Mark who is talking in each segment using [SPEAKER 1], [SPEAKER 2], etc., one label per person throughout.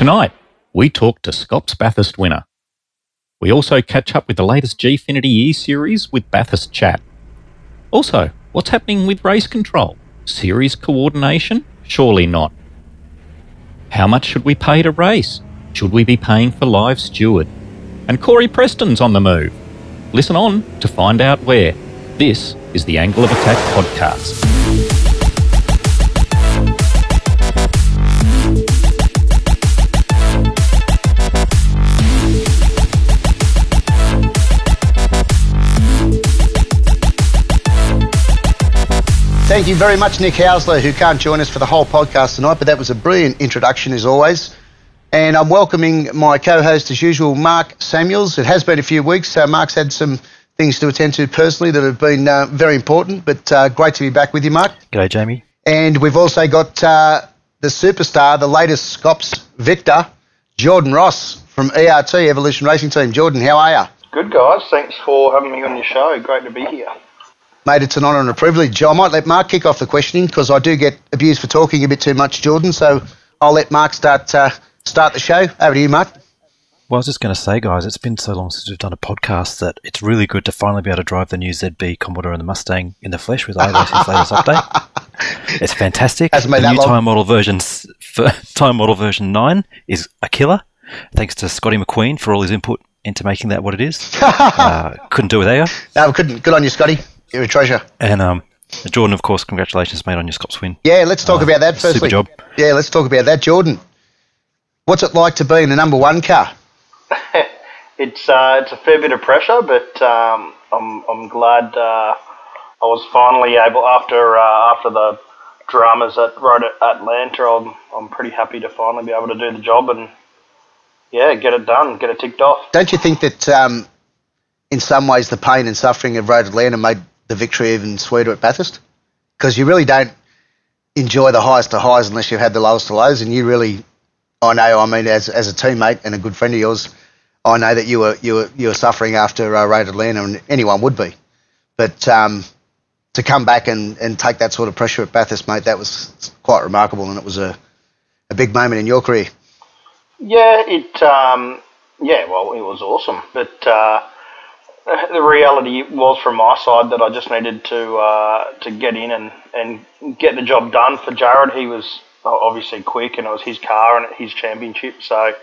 [SPEAKER 1] Tonight, we talk to Scops Bathurst winner. We also catch up with the latest Gfinity E series with Bathurst Chat. Also, what's happening with race control? Series coordination? Surely not. How much should we pay to race? Should we be paying for live steward? And Corey Preston's on the move. Listen on to find out where. This is the Angle of Attack podcast.
[SPEAKER 2] Thank you very much, Nick Housler, who can't join us for the whole podcast tonight, but that was a brilliant introduction as always. And I'm welcoming my co host as usual, Mark Samuels. It has been a few weeks. Uh, Mark's had some things to attend to personally that have been uh, very important, but uh, great to be back with you, Mark.
[SPEAKER 3] G'day, Jamie.
[SPEAKER 2] And we've also got uh, the superstar, the latest Scops victor, Jordan Ross from ERT, Evolution Racing Team. Jordan, how are you?
[SPEAKER 4] Good, guys. Thanks for having me on your show. Great to be here.
[SPEAKER 2] Mate, it's an honour and a privilege. I might let Mark kick off the questioning because I do get abused for talking a bit too much, Jordan. So I'll let Mark start uh, start the show. Over to you, Mark.
[SPEAKER 3] Well, I was just going to say, guys, it's been so long since we've done a podcast that it's really good to finally be able to drive the new ZB Commodore and the Mustang in the flesh with iRacing's latest update. It's fantastic.
[SPEAKER 2] Hasn't been
[SPEAKER 3] the
[SPEAKER 2] that
[SPEAKER 3] new
[SPEAKER 2] long.
[SPEAKER 3] time model version, time model version nine is a killer. Thanks to Scotty McQueen for all his input into making that what it is. uh, couldn't do it without you.
[SPEAKER 2] No, couldn't. Good on you, Scotty. You're a treasure.
[SPEAKER 3] And um, Jordan, of course, congratulations, mate, on your Scops win.
[SPEAKER 2] Yeah, let's talk
[SPEAKER 3] Uh,
[SPEAKER 2] about that
[SPEAKER 3] super
[SPEAKER 2] firstly.
[SPEAKER 3] job.
[SPEAKER 2] Yeah, let's talk about that, Jordan. What's it like to be in a number one car?
[SPEAKER 4] It's uh, it's a fair bit of pressure, but um, I'm I'm glad uh, I was finally able after uh, after the dramas at Road at Atlanta. I'm I'm pretty happy to finally be able to do the job and yeah, get it done, get it ticked off.
[SPEAKER 2] Don't you think that um, in some ways the pain and suffering of Road Atlanta made the victory even sweeter at Bathurst? Because you really don't enjoy the highest of highs unless you've had the lowest of lows, and you really, I know, I mean, as, as a teammate and a good friend of yours, I know that you were you were you were suffering after uh, Road Atlanta, and anyone would be. But um, to come back and, and take that sort of pressure at Bathurst, mate, that was quite remarkable, and it was a, a big moment in your career.
[SPEAKER 4] Yeah, it. Um, yeah, well, it was awesome, but uh, the reality was from my side that I just needed to uh, to get in and, and get the job done for Jared. He was obviously quick, and it was his car and his championship. So,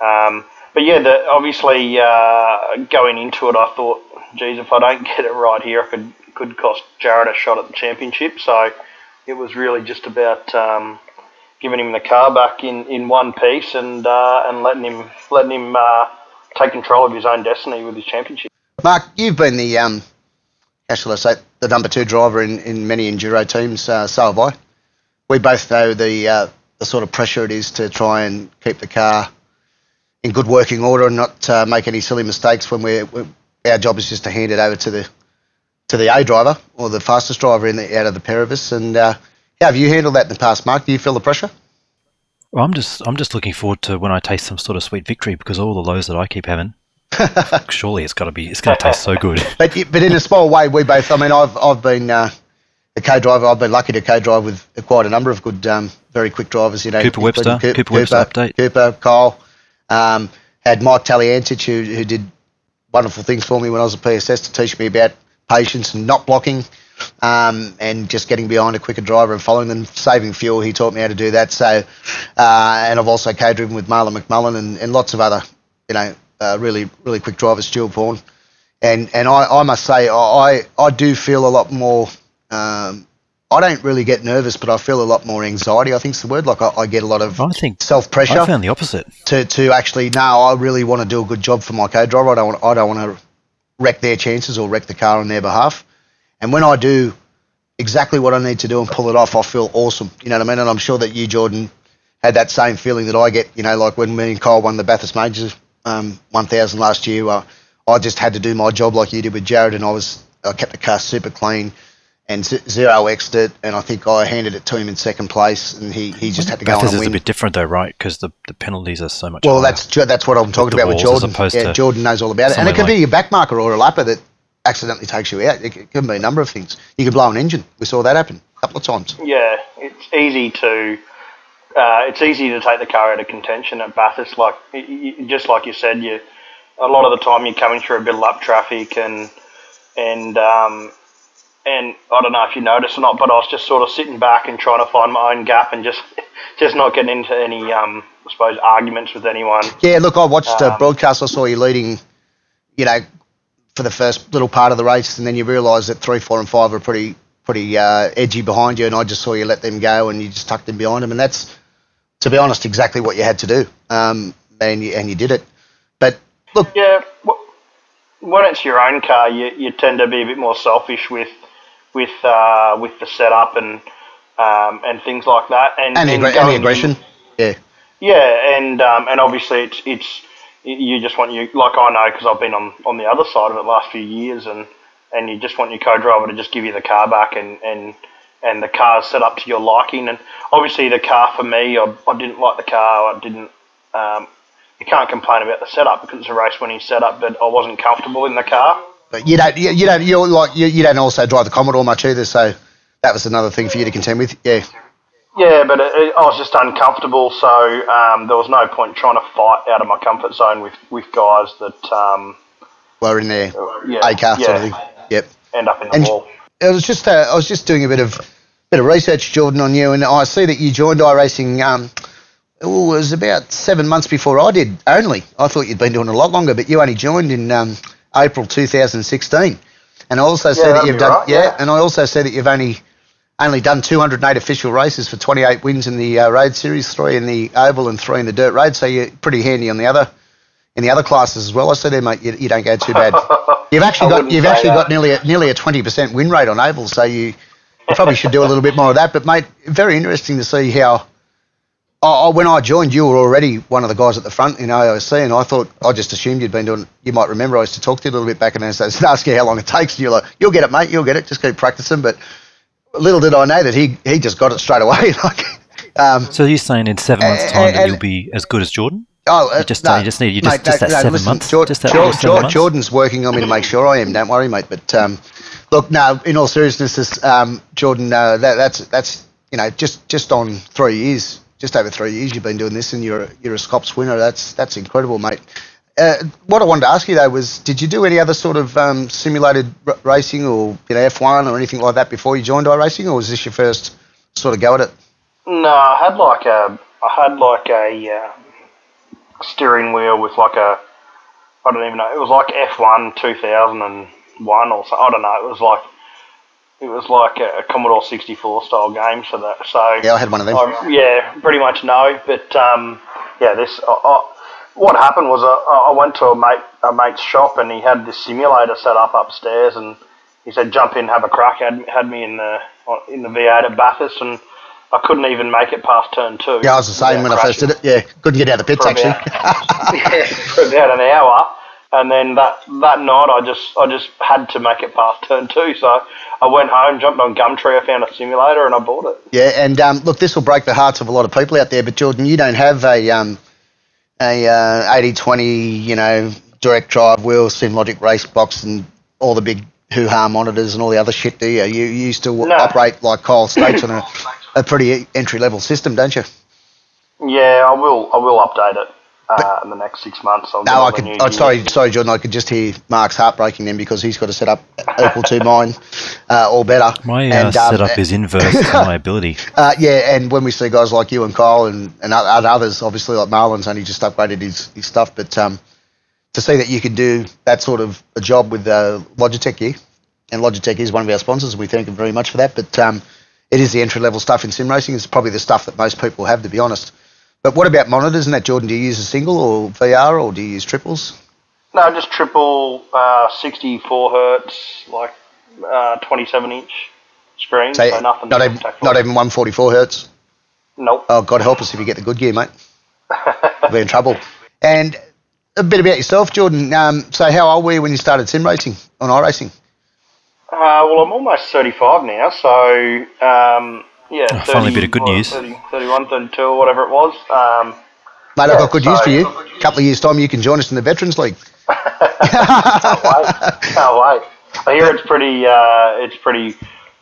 [SPEAKER 4] um, but yeah, the, obviously uh, going into it, I thought, geez, if I don't get it right here, I could could cost Jared a shot at the championship. So it was really just about. Um, giving him the car back in, in one piece and uh, and letting him letting him uh, take control of his own destiny with his championship.
[SPEAKER 2] Mark, you've been the um, how shall I say the number two driver in, in many enduro teams. Uh, so have I. We both know the uh, the sort of pressure it is to try and keep the car in good working order and not uh, make any silly mistakes when we're, we our job is just to hand it over to the to the A driver or the fastest driver in the, out of the pair of us. And uh, how have you handled that in the past, Mark? Do you feel the pressure?
[SPEAKER 3] Well, I'm just I'm just looking forward to when I taste some sort of sweet victory because all the lows that I keep having, surely it's got to be it's going to taste so good.
[SPEAKER 2] But but in a small way, we both. I mean, I've I've been uh, a co-driver. I've been lucky to co-drive with quite a number of good, um, very quick drivers. You know,
[SPEAKER 3] Cooper Webster,
[SPEAKER 2] including
[SPEAKER 3] Cooper Webster update.
[SPEAKER 2] Cooper, Kyle. Um, had Mike Taliantich who who did wonderful things for me when I was a PSS to teach me about patience and not blocking. Um, and just getting behind a quicker driver and following them, saving fuel. He taught me how to do that. So, uh, and I've also co-driven with Marlon McMullen and, and lots of other, you know, uh, really really quick drivers, Stuart Vaughan and and I, I must say I I do feel a lot more. Um, I don't really get nervous, but I feel a lot more anxiety. I think's the word. Like I, I get a lot of
[SPEAKER 3] I think
[SPEAKER 2] self pressure.
[SPEAKER 3] I found the opposite.
[SPEAKER 2] to to actually no. I really want to do a good job for my co-driver. I don't want I don't want to wreck their chances or wreck the car on their behalf. And when I do exactly what I need to do and pull it off, I feel awesome. You know what I mean? And I'm sure that you, Jordan, had that same feeling that I get. You know, like when me and Kyle won the Bathurst Majors um, 1000 last year. Uh, I just had to do my job like you did with Jared, and I was I kept the car super clean and zero xed it, and I think I handed it to him in second place, and he, he just had to go on
[SPEAKER 3] Bathurst
[SPEAKER 2] and
[SPEAKER 3] is a bit different though, right? Because the, the penalties are so much.
[SPEAKER 2] Well,
[SPEAKER 3] higher.
[SPEAKER 2] that's that's what I'm talking
[SPEAKER 3] the
[SPEAKER 2] about with Jordan.
[SPEAKER 3] opposed
[SPEAKER 2] Yeah, Jordan knows all about it, and it
[SPEAKER 3] somewhere
[SPEAKER 2] can be
[SPEAKER 3] like-
[SPEAKER 2] your back marker or a lapper that accidentally takes you out. It, c- it can be a number of things. You can blow an engine. We saw that happen a couple of times.
[SPEAKER 4] Yeah, it's easy to uh, it's easy to take the car out of contention at Bathurst. Like just like you said, you a lot of the time you're coming through a bit of up traffic and and um, and I don't know if you noticed or not, but I was just sort of sitting back and trying to find my own gap and just just not getting into any um, I suppose arguments with anyone.
[SPEAKER 2] Yeah, look, I watched um, a broadcast. I saw you leading, you know, for the first little part of the race, and then you realise that three, four, and five are pretty pretty uh, edgy behind you, and I just saw you let them go, and you just tucked them behind them, and that's, to be honest, exactly what you had to do, um, and you and you did it. But look,
[SPEAKER 4] yeah, when it's your own car, you, you tend to be a bit more selfish with with uh, with the setup and um, and things like that, and
[SPEAKER 2] and, and, and aggression, yeah,
[SPEAKER 4] yeah, and um, and obviously it's it's you just want you like I know because I've been on on the other side of it last few years, and and you just want your co-driver to just give you the car back and and and the car's set up to your liking, and obviously the car for me, I, I didn't like the car, I didn't. Um, you can't complain about the setup because it's a race winning setup, but I wasn't comfortable in the car.
[SPEAKER 2] But you don't, you, you don't, you're like you, you don't also drive the Commodore much either, so that was another thing for you to contend with. Yeah.
[SPEAKER 4] Yeah, but it, it, I was just uncomfortable, so um, there was no point trying to fight out of my comfort zone with, with guys that um,
[SPEAKER 2] were in there, yeah, A car yeah, sort of thing. Yep.
[SPEAKER 4] End up in the and wall.
[SPEAKER 2] I was just uh, I was just doing a bit of bit of research, Jordan, on you, and I see that you joined iRacing. Um, it was about seven months before I did. Only I thought you'd been doing it a lot longer, but you only joined in um, April 2016. And I also see that you've done right, yeah, yeah, and I also see that you've only only done 208 official races for 28 wins in the uh, road series, three in the oval and three in the dirt road. So you're pretty handy on the other in the other classes as well. I see there, mate. You, you don't go too bad. You've actually got you've actually that. got nearly a, nearly a 20% win rate on oval. So you, you probably should do a little bit more of that. But mate, very interesting to see how. Oh, when I joined, you were already one of the guys at the front in AOC, and I thought I just assumed you'd been doing. You might remember I used to talk to you a little bit back and I said, ask you how long it takes, and you're like, "You'll get it, mate. You'll get it. Just keep practicing." But little did I know that he he just got it straight away. like,
[SPEAKER 3] um, so you're saying in seven months' time and, that you'll be as good as Jordan?
[SPEAKER 2] Oh, uh,
[SPEAKER 3] you just, no, you just need you just, mate, just no, that no, seven listen, months. George, just that
[SPEAKER 2] George,
[SPEAKER 3] seven months?
[SPEAKER 2] Jordan's working on me to make sure I am. Don't worry, mate. But um, look, no. In all seriousness, this, um, Jordan, uh, that, that's that's you know just just on three years, just over three years, you've been doing this, and you're a, you're a Scops winner. That's that's incredible, mate. Uh, what I wanted to ask you though was, did you do any other sort of um, simulated r- racing or you know F1 or anything like that before you joined iRacing, or was this your first sort of go at it?
[SPEAKER 4] No, I had like a, I had like a uh, steering wheel with like a, I don't even know, it was like F1 2001 or so. I don't know. It was like, it was like a, Commodore 64 style game. So that, so
[SPEAKER 2] yeah, I had one of them.
[SPEAKER 4] I, yeah, pretty much no, but um, yeah, this. I, I, what happened was uh, I went to a mate a mate's shop and he had this simulator set up upstairs and he said jump in have a crack had had me in the in the V8 at Bathurst and I couldn't even make it past turn two.
[SPEAKER 2] Yeah, I was the same when I first did it. Yeah, couldn't get out of the pits actually.
[SPEAKER 4] yeah, for about an hour, and then that that night I just I just had to make it past turn two. So I went home, jumped on Gumtree, I found a simulator, and I bought it.
[SPEAKER 2] Yeah, and um, look, this will break the hearts of a lot of people out there, but Jordan, you don't have a um, a uh, 80-20, you know, direct drive wheel, SimLogic race box, and all the big hoo-ha monitors and all the other shit, do you? You, you used to no. operate like Kyle states on a, a pretty entry-level system, don't you?
[SPEAKER 4] Yeah, I will. I will update it uh, in the next six months. I'll
[SPEAKER 2] no, I could. Oh, sorry, sorry, Jordan. I could just hear Mark's heartbreaking then because he's got to set up equal to mine uh, or better.
[SPEAKER 3] My uh, and, um, setup is inverse to my ability.
[SPEAKER 2] Uh, yeah, and when we see guys like you and Kyle and, and others, obviously like Marlon's only just upgraded his, his stuff, but um, to see that you can do that sort of a job with uh, Logitech here, and Logitech is one of our sponsors, and we thank them very much for that. But um, it is the entry level stuff in sim racing. It's probably the stuff that most people have, to be honest. But what about monitors and that, Jordan? Do you use a single or VR or do you use triples?
[SPEAKER 4] No, just triple uh, 64 hertz, like uh, 27 inch screen. So, so nothing.
[SPEAKER 2] Not even, not even 144 hertz?
[SPEAKER 4] Nope.
[SPEAKER 2] Oh, God help us if you get the good gear, mate. We'll be in trouble. And a bit about yourself, Jordan. Um, so, how old were you when you started sim racing on iRacing?
[SPEAKER 4] Uh, well, I'm almost 35 now, so um, yeah,
[SPEAKER 3] oh, finally a bit of good news.
[SPEAKER 4] 30, 31, 32, or whatever it was. Um,
[SPEAKER 2] Mate, yeah, I've got good so, news for you. A couple of years' time, you can join us in the Veterans League.
[SPEAKER 4] can't wait. Can't wait. I hear it's pretty. Uh, it's pretty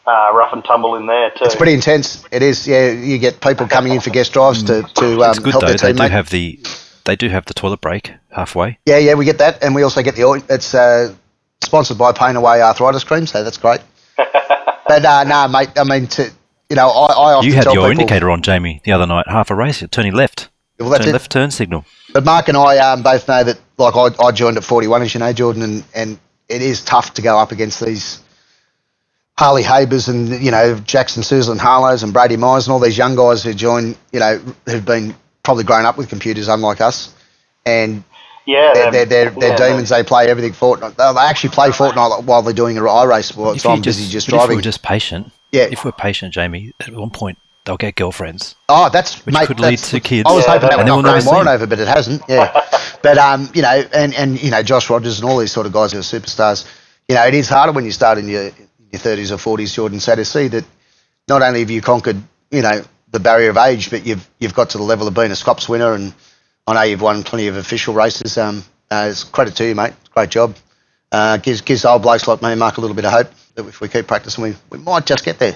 [SPEAKER 4] uh, rough and tumble in there too.
[SPEAKER 2] It's pretty intense. It is. Yeah, you get people coming in for guest drives to to um,
[SPEAKER 3] it's good
[SPEAKER 2] help
[SPEAKER 3] though.
[SPEAKER 2] their
[SPEAKER 3] They do
[SPEAKER 2] teammate.
[SPEAKER 3] have the they do have the toilet break halfway.
[SPEAKER 2] Yeah, yeah, we get that, and we also get the. It's uh, sponsored by Pain Away Arthritis Cream, so that's great. but uh, no, mate. I mean, to you know, I, I often
[SPEAKER 3] You had your
[SPEAKER 2] people,
[SPEAKER 3] indicator on, Jamie, the other night. Half a race, turning left.
[SPEAKER 2] Well, that's
[SPEAKER 3] turn left turn signal.
[SPEAKER 2] But Mark and I um, both know that, like, I, I joined at 41, as you know, Jordan, and, and it is tough to go up against these Harley Habers and, you know, Jackson Suzlin Harlows and Brady Myers and all these young guys who join, you know, who've been probably grown up with computers, unlike us. And
[SPEAKER 4] yeah,
[SPEAKER 2] they're, they're, they're, they're
[SPEAKER 4] yeah,
[SPEAKER 2] demons. They play everything Fortnite. They actually play Fortnite while they're doing a iRace. Well,
[SPEAKER 3] If
[SPEAKER 2] so
[SPEAKER 3] you
[SPEAKER 2] I'm busy just
[SPEAKER 3] but If
[SPEAKER 2] driving.
[SPEAKER 3] we're just patient,
[SPEAKER 2] Yeah.
[SPEAKER 3] If we're patient, Jamie, at one point they'll get girlfriends.
[SPEAKER 2] Oh, that's
[SPEAKER 3] Which
[SPEAKER 2] mate,
[SPEAKER 3] could lead to kids.
[SPEAKER 2] I was
[SPEAKER 4] Yeah,
[SPEAKER 2] hoping that
[SPEAKER 4] and
[SPEAKER 2] would
[SPEAKER 3] then
[SPEAKER 2] knock
[SPEAKER 3] we'll
[SPEAKER 2] Graham
[SPEAKER 3] never
[SPEAKER 2] Warren over, but it hasn't. Yeah, but um, you know, and and you know, Josh Rogers and all these sort of guys who are superstars. You know, it is harder when you start in your your thirties or forties, Jordan. So to see that not only have you conquered, you know, the barrier of age, but you've you've got to the level of being a Scops winner, and I know you've won plenty of official races. Um, uh, it's credit to you, mate. Great job. Uh, gives gives old blokes like me and Mark a little bit of hope that if we keep practicing, we, we might just get there.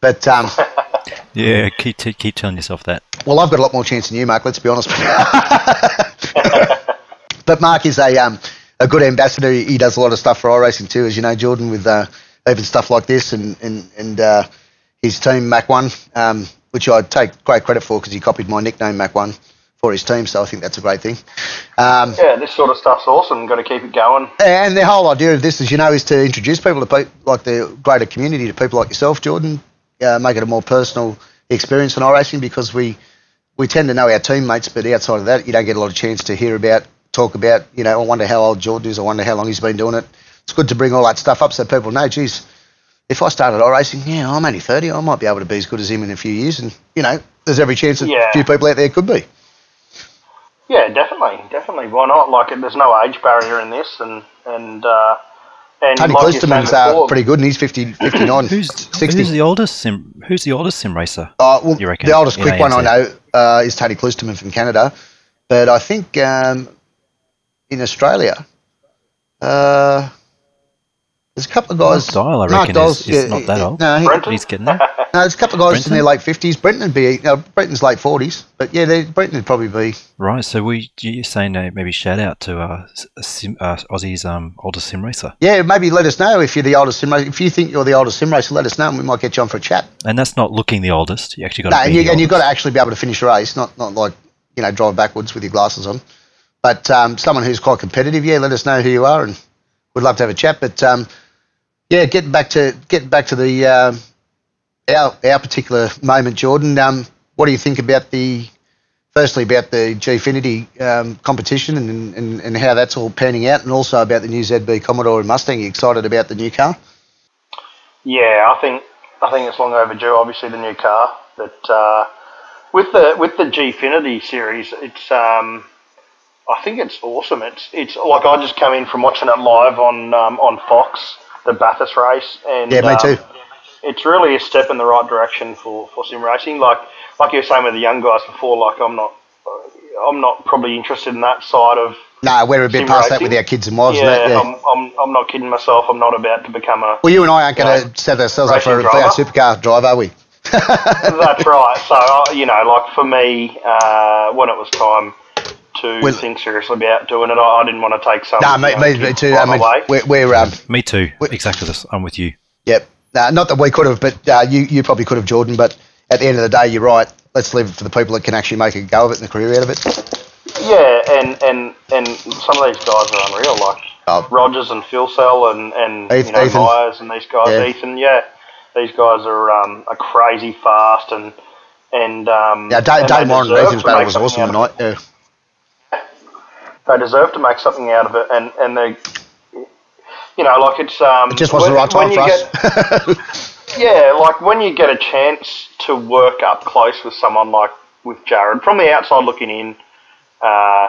[SPEAKER 2] But um,
[SPEAKER 3] Yeah, keep t- keep telling yourself that.
[SPEAKER 2] well, I've got a lot more chance than you, Mark. Let's be honest. but Mark is a um, a good ambassador. He does a lot of stuff for iRacing too, as you know, Jordan, with uh, even stuff like this and and and uh, his team Mac One, um, which I take great credit for because he copied my nickname Mac One for his team. So I think that's a great thing. Um,
[SPEAKER 4] yeah, this sort of stuff's awesome. Got to keep it going.
[SPEAKER 2] and the whole idea of this, as you know, is to introduce people to pe- like the greater community to people like yourself, Jordan, uh, make it a more personal experience in iRacing because we we tend to know our teammates, but outside of that, you don't get a lot of chance to hear about, talk about. You know, I wonder how old Jordan is. I wonder how long he's been doing it. It's good to bring all that stuff up so people know. Geez, if I started I racing, yeah, I'm only thirty. I might be able to be as good as him in a few years, and you know, there's every chance that
[SPEAKER 4] Yeah.
[SPEAKER 2] a few people out there could be.
[SPEAKER 4] Yeah, definitely, definitely. Why not? Like, there's no age barrier in this, and and uh, and
[SPEAKER 2] Tony
[SPEAKER 4] like you're saying
[SPEAKER 2] Klisterman's uh, pretty good, and he's 50, 59,
[SPEAKER 3] Who's
[SPEAKER 2] 60.
[SPEAKER 3] who's the oldest sim? Who's the oldest sim racer?
[SPEAKER 2] Uh, well,
[SPEAKER 3] you reckon,
[SPEAKER 2] the oldest
[SPEAKER 3] in
[SPEAKER 2] quick one I know uh, is Tony Klisterman from Canada, but I think um, in Australia, uh, there's a couple of guys.
[SPEAKER 3] Mark Dial, I reckon,
[SPEAKER 2] Dial's-
[SPEAKER 3] is, is
[SPEAKER 2] yeah,
[SPEAKER 3] not that old.
[SPEAKER 2] No, he,
[SPEAKER 3] He's getting there.
[SPEAKER 2] no, there's a couple of guys in their late fifties. Brenton would be, you know, Brenton's late forties, but yeah, they- Brenton would probably be.
[SPEAKER 3] Right, so we you're saying uh, maybe shout out to uh, sim, uh, Aussie's um, oldest sim racer,
[SPEAKER 2] Yeah, maybe let us know if you're the oldest sim racer. If you think you're the oldest sim racer, let us know, and we might get you on for a chat.
[SPEAKER 3] and that's not looking the oldest. You actually got
[SPEAKER 2] No,
[SPEAKER 3] to
[SPEAKER 2] and,
[SPEAKER 3] be
[SPEAKER 2] you,
[SPEAKER 3] the
[SPEAKER 2] and you've got to actually be able to finish a race, not not like you know drive backwards with your glasses on. But um, someone who's quite competitive, yeah, let us know who you are, and we'd love to have a chat. But um, yeah, getting back to getting back to the um, our our particular moment, Jordan. Um, what do you think about the firstly about the Gfinity um, competition and, and and how that's all panning out, and also about the new ZB Commodore and Mustang? Are You excited about the new car?
[SPEAKER 4] Yeah, I think I think it's long overdue. Obviously, the new car, but uh, with the with the Gfinity series, it's um, I think it's awesome. It's it's like I just came in from watching it live on um, on Fox, the Bathurst race, and
[SPEAKER 2] Yeah, me
[SPEAKER 4] um,
[SPEAKER 2] too.
[SPEAKER 4] It's really a step in the right direction for, for sim racing. Like like you were saying with the young guys before, like I'm not I'm not probably interested in that side of
[SPEAKER 2] No, we're a bit past that with our kids and wives.
[SPEAKER 4] yeah,
[SPEAKER 2] that, yeah.
[SPEAKER 4] I'm, I'm, I'm not kidding myself. I'm not about to become a.
[SPEAKER 2] Well, you and I aren't going to set ourselves up for,
[SPEAKER 4] Racing driver.
[SPEAKER 2] supercar drive, are we?
[SPEAKER 4] That's right. So uh, you know, like for me, uh, when it was time to
[SPEAKER 2] Well-
[SPEAKER 4] think seriously about doing it, I, I didn't want to take some.
[SPEAKER 2] No,
[SPEAKER 4] you
[SPEAKER 2] me, me, me too.
[SPEAKER 4] right
[SPEAKER 2] I mean,
[SPEAKER 4] away.
[SPEAKER 2] we're, we're um,
[SPEAKER 3] Me too.
[SPEAKER 2] Wait.
[SPEAKER 3] Exactly this. I'm with you.
[SPEAKER 2] yep. No, not that we could have, but uh, you, you probably could have, Jordan. But at the end of the day, you're right. Let's leave it for the people that can actually make a go of it and a career out of it.
[SPEAKER 4] Yeah, and, and and some of these guys are unreal, like
[SPEAKER 2] Oh.
[SPEAKER 4] Rogers and Phil Cell and and
[SPEAKER 2] Heath-
[SPEAKER 4] you know
[SPEAKER 2] Ethan.
[SPEAKER 4] Myers and these guys,
[SPEAKER 2] Yeah.
[SPEAKER 4] Ethan. Yeah, these guys are um, are crazy fast and and um,
[SPEAKER 2] Yeah, Dave,
[SPEAKER 4] and
[SPEAKER 2] Dave
[SPEAKER 4] they
[SPEAKER 2] Warren
[SPEAKER 4] deserve
[SPEAKER 2] Ethan's battle was awesome tonight. Yeah.
[SPEAKER 4] They deserve to make something out of it, and and they, you know, like it's um,
[SPEAKER 2] It just wasn't the
[SPEAKER 4] when-
[SPEAKER 2] right time for us.
[SPEAKER 4] get- Yeah, like when you get a chance to work up close with someone like with Jared, from the outside looking in, uh,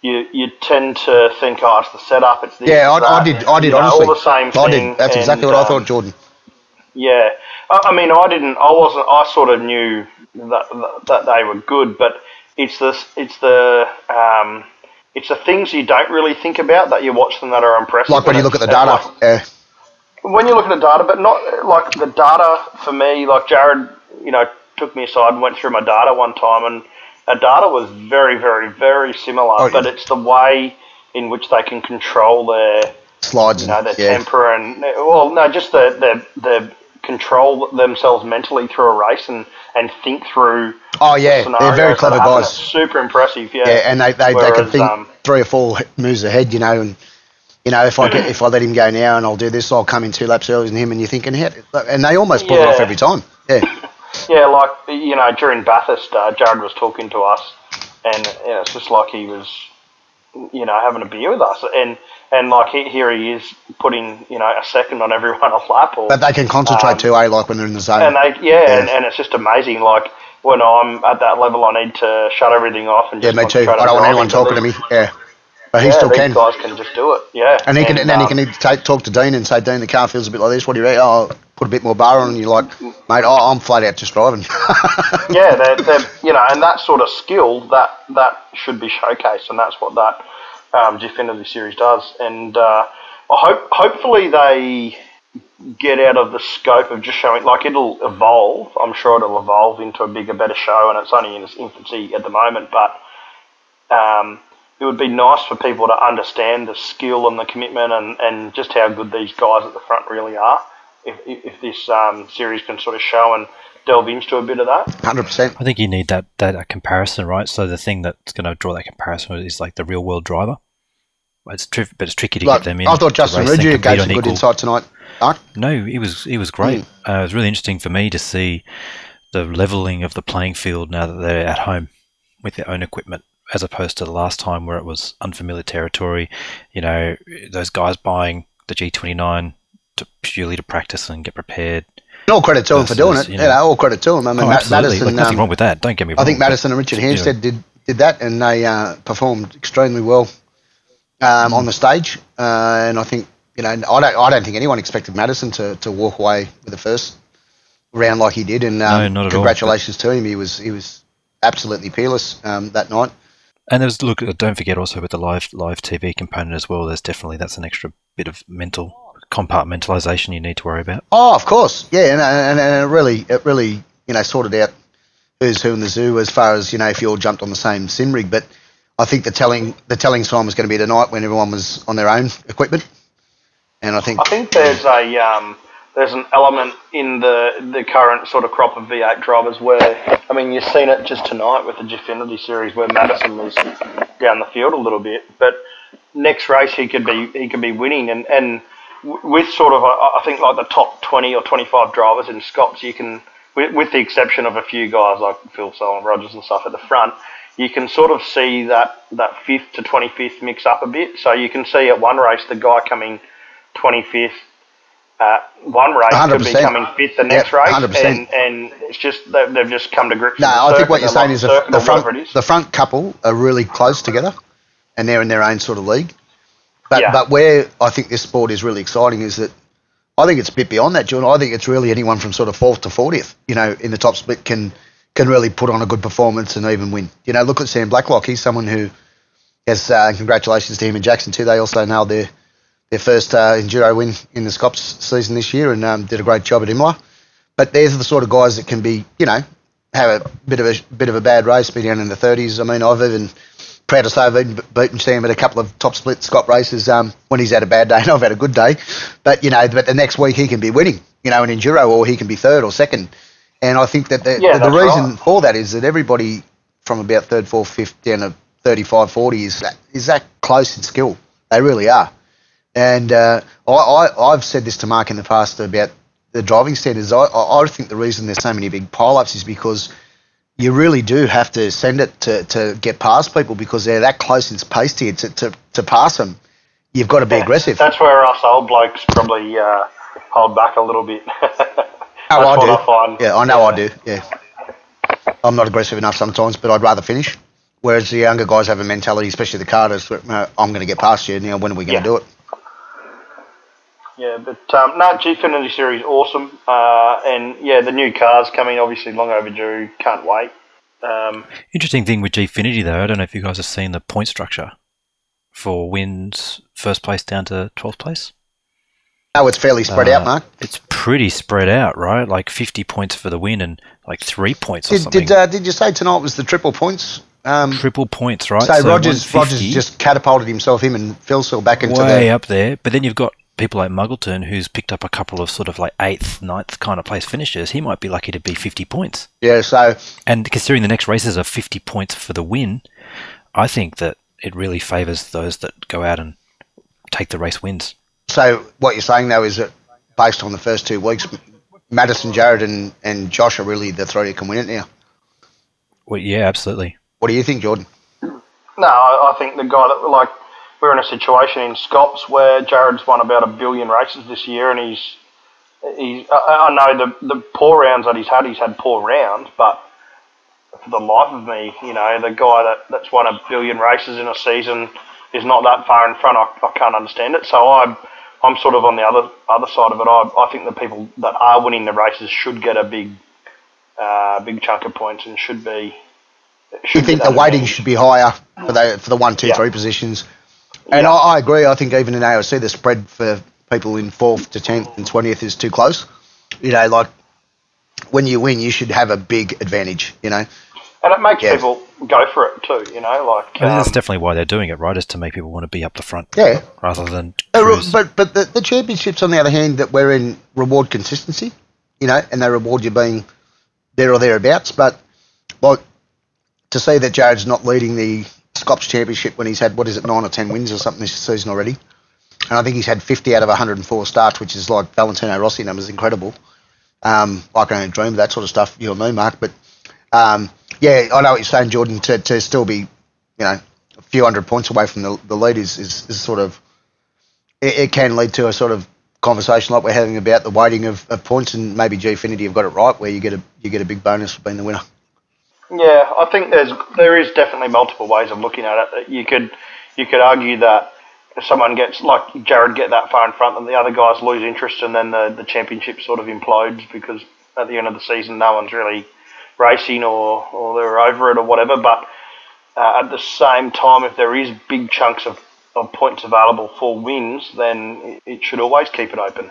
[SPEAKER 4] you you tend to think, oh, it's the setup, it's this,
[SPEAKER 2] yeah, I, I did. I did
[SPEAKER 4] you know,
[SPEAKER 2] honestly.
[SPEAKER 4] all the same
[SPEAKER 2] I
[SPEAKER 4] thing.
[SPEAKER 2] did. That's exactly
[SPEAKER 4] and,
[SPEAKER 2] what I
[SPEAKER 4] um,
[SPEAKER 2] thought, Jordan.
[SPEAKER 4] Yeah, I, I mean, I didn't. I wasn't. I sort of knew that that, that they were good, but it's this. It's the. Um, it's the things you don't really think about that you watch them that are impressive.
[SPEAKER 2] Like when you look at the data.
[SPEAKER 4] like- when you look at the data, but not like the data for me, like Jared, you know, took me aside and went through my data one time, and our data was very, very, very similar.
[SPEAKER 2] Oh,
[SPEAKER 4] but
[SPEAKER 2] yeah.
[SPEAKER 4] it's the way in which they can control their,
[SPEAKER 2] Slides
[SPEAKER 4] you know, their
[SPEAKER 2] yeah.
[SPEAKER 4] temper and well, no, just the the the control themselves mentally through a race and and think through.
[SPEAKER 2] Oh yeah,
[SPEAKER 4] the
[SPEAKER 2] they're very clever guys.
[SPEAKER 4] Super impressive, yeah.
[SPEAKER 2] Yeah, and they, they, they can think
[SPEAKER 4] um,
[SPEAKER 2] three or four moves ahead, you know, and you know if I get if I let him go now and I'll do this, I'll come in two laps earlier than him, and you're thinking, how, and they almost pull it off every time. Yeah,
[SPEAKER 4] Yeah, like you know, during Bathurst, uh, Jared was talking to us, and you know, it's just like he was, you know, having a beer with us, and and like here he is putting you know a second on everyone a lap, or
[SPEAKER 2] but they can concentrate
[SPEAKER 4] Um,
[SPEAKER 2] too, eh? Like when they're in the zone.
[SPEAKER 4] and they yeah,
[SPEAKER 2] Yeah.
[SPEAKER 4] And, and it's just amazing. Like when I'm at that level, I need to shut everything off and
[SPEAKER 2] yeah, me too. I don't want anyone talking to me. Yeah, but he
[SPEAKER 4] yeah,
[SPEAKER 2] still can.
[SPEAKER 4] guys can just do it. Yeah,
[SPEAKER 2] And he can, and, then he
[SPEAKER 4] um,
[SPEAKER 2] can take, talk to Dean and say, Dean, the car feels a bit like this. What do you reckon? Oh, put a bit more bar on. And you're like, mate, oh, I'm flat out just driving.
[SPEAKER 4] yeah, they're, they're you know, and that sort of skill that that should be showcased, and that's what that um, Gfinity series does. And uh, I hope hopefully they get out of the scope of just showing like it'll evolve. I'm sure it'll evolve into a bigger, better show, and it's only in its infancy at the moment. But um, it would be nice for people to understand the skill and the commitment and, and just how good these guys at the front really are. If, if if this um, series can sort of show and delve into a bit of that.
[SPEAKER 2] 100%.
[SPEAKER 3] I think you need that that comparison, right? So the thing that's going to draw that comparison is like the real world driver. It's tri- but it's tricky to
[SPEAKER 2] Like,
[SPEAKER 3] get them in.
[SPEAKER 2] I thought Justin
[SPEAKER 3] race and
[SPEAKER 2] Ruggier
[SPEAKER 3] compete
[SPEAKER 2] gave
[SPEAKER 3] on
[SPEAKER 2] some good insight tonight. Mark?
[SPEAKER 3] No, it was he was great. Uh, it was really interesting for me to see the leveling of the playing field now that they're at home with their own equipment, as opposed to the last time where it was unfamiliar territory. You know, those guys buying the G29 to purely to practice and get prepared.
[SPEAKER 2] All credit to him for doing it.
[SPEAKER 3] You
[SPEAKER 2] know,
[SPEAKER 3] know-
[SPEAKER 2] all credit to him. I mean,
[SPEAKER 3] Oh,
[SPEAKER 2] Ma- Madison.
[SPEAKER 3] like nothing
[SPEAKER 2] um,
[SPEAKER 3] wrong with that. Don't get me wrong.
[SPEAKER 2] I think Madison and Richard
[SPEAKER 3] you know,
[SPEAKER 2] Hampstead did did that, and they uh, performed extremely well um, on the stage. Uh, and I think you know, I don't I don't think anyone expected Madison to, to walk away with the first round like he did. And um,
[SPEAKER 3] No, not at all,
[SPEAKER 2] congratulations to him. He was he was absolutely peerless um, that night.
[SPEAKER 3] And there's look. Don't forget also with the live live TV component as well. There's definitely that's an extra bit of mental compartmentalization you need to worry about.
[SPEAKER 2] Oh, of course, yeah, and, and, and it really, it really, you know, sorted out who's who in the zoo as far as you know if you all jumped on the same sim rig. But I think the telling, the telling time was going to be tonight when everyone was on their own equipment, and I think,
[SPEAKER 4] I think there's a um, there's an element in the the current sort of crop of V8 drivers where I mean you've seen it just tonight with the Gfinity series where Madison was down the field a little bit, but next race he could be he could be winning and and w- with sort of I think like the top 20 or 25 drivers in Scops you can with, with the exception of a few guys like Phil Solon Rogers and stuff at the front you can sort of see that that fifth to 25th mix up a bit so you can see at one race the guy coming 25th uh, one race could be
[SPEAKER 2] 100%.
[SPEAKER 4] coming fifth the next
[SPEAKER 2] Yep,
[SPEAKER 4] race
[SPEAKER 2] 100%.
[SPEAKER 4] and, and it's just they've, they've just come to grips
[SPEAKER 2] no,
[SPEAKER 4] with the
[SPEAKER 2] I think what you're saying is the, the front, the front couple are really close together, and they're in their own sort of league. But
[SPEAKER 4] Yeah.
[SPEAKER 2] but where I think this sport is really exciting is that I think it's a bit beyond that, John. I think it's really anyone from sort of fourth to fortieth, you know, in the top split can can really put on a good performance and even win. You know, look at Sam Blacklock. He's someone who has uh, congratulations to him and Jackson too. They also nailed their their first uh, enduro win in the Scops season this year and um, did a great job at Imola. But they're the sort of guys that can be, you know, have a bit of a bit of a bad race, be down in the 30s. I mean, I've even proud to say I've even beaten Sam at a couple of top split Scops races um, when he's had a bad day and I've had a good day. But you know, but the next week he can be winning, you know, an enduro or he can be third or second. And I think that the,
[SPEAKER 4] Yeah,
[SPEAKER 2] the, the reason
[SPEAKER 4] right.
[SPEAKER 2] for that is that everybody from about third, fourth, fifth down to 35, 40 is that, is that close in skill. They really are. And uh, I, I, I've said this to Mark in the past about the driving standards. I, I I think the reason there's so many big pile-ups is because you really do have to send it to, to get past people because they're that close in pace to you. To, to, to pass them, you've got to be aggressive.
[SPEAKER 4] That's where us old blokes probably uh, hold back a little bit.
[SPEAKER 2] Oh,
[SPEAKER 4] That's
[SPEAKER 2] I
[SPEAKER 4] what
[SPEAKER 2] do.
[SPEAKER 4] I find.
[SPEAKER 2] Yeah, I know I do. Yeah, I'm not aggressive enough sometimes, but I'd rather finish. Whereas the younger guys have a mentality, especially the Carters, I'm going to get past you. Now, when are we going
[SPEAKER 4] Yeah.
[SPEAKER 2] to do it?
[SPEAKER 4] Yeah, but um, no, Gfinity series awesome, uh, and yeah, the new cars coming obviously long overdue. Can't wait. Um,
[SPEAKER 3] Interesting thing with Gfinity though, I don't know if you guys have seen the point structure for wins, first place down to twelfth place.
[SPEAKER 2] Oh, it's fairly spread out,
[SPEAKER 3] Uh,
[SPEAKER 2] Mark.
[SPEAKER 3] It's pretty spread out, right? Like 50 points for the win and like three points or
[SPEAKER 2] Did
[SPEAKER 3] something.
[SPEAKER 2] did, uh, did you say tonight was the triple points? Um,
[SPEAKER 3] Triple points, right?
[SPEAKER 2] so, Rogers Rogers just catapulted himself, him and Philsill back into
[SPEAKER 3] way
[SPEAKER 2] the.
[SPEAKER 3] up there. But then you've got people like Muggleton who's picked up a couple of sort of like eighth, ninth kind of place finishes. He might be lucky to be 50 points.
[SPEAKER 2] Yeah, so
[SPEAKER 3] And considering the next races are 50 points for the win, I think that it really favours those that go out and take the race wins.
[SPEAKER 2] so what you're saying though is that based on the first two weeks, Madison, Jared, and, and Josh are really the three that can win it now.
[SPEAKER 3] Well, yeah, absolutely.
[SPEAKER 2] What do you think, Jordan?
[SPEAKER 4] No, I, I think the guy that like we're in a situation in Scops where Jared's won about a billion races this year, and he's he's. I, I know the the poor rounds that he's had, he's had poor rounds, but for the life of me, you know, the guy that, that's won a billion races in a season is not that far in front. I, I can't understand it. So I'm I'm sort of on the other other side of it. I, I think the people that are winning the races should get a big uh, big chunk of points and should be.
[SPEAKER 2] Do you think the weighting should be higher for the for the one, two,
[SPEAKER 4] Yeah.
[SPEAKER 2] three positions? And
[SPEAKER 4] Yeah.
[SPEAKER 2] I, I agree. I think even in AOC, the spread for people in fourth to tenth and twentieth is too close. You know, like when you win, you should have a big advantage. You know,
[SPEAKER 4] And it makes
[SPEAKER 2] Yeah.
[SPEAKER 4] people go for it too, you know, like
[SPEAKER 3] I think that's
[SPEAKER 4] um,
[SPEAKER 3] definitely why they're doing it, right? Is to make people want to be up the front
[SPEAKER 2] yeah.
[SPEAKER 3] rather than
[SPEAKER 2] Uh,
[SPEAKER 3] cruise.
[SPEAKER 2] But but the, the championships, on the other hand, that we're in reward consistency. You know, and they reward you being there or thereabouts. But like to see that Jared's not leading the Scops Championship when he's had what is it nine or ten wins or something this season already, and I think he's had 50 out of 104 starts, which is like Valentino Rossi numbers, incredible. Um, I can only dream of that sort of stuff, you or me, Mark. But um, yeah, I know what you're saying, Jordan. To, to still be, you know, a few hundred points away from the, the lead is, is, is sort of it, it can lead to a sort of conversation like we're having about the weighting of, of points, and maybe Gfinity have got it right, where you get a you get a big bonus for being the winner.
[SPEAKER 4] Yeah, I think there's there is definitely multiple ways of looking at it. You could you could argue that if someone gets like Jared get that far in front, and the other guys lose interest, and then the the championship sort of implodes because at the end of the season no one's really racing or or they're over it or whatever. But uh, at the same time, if there is big chunks of, of points available for wins, then it, should always keep it open.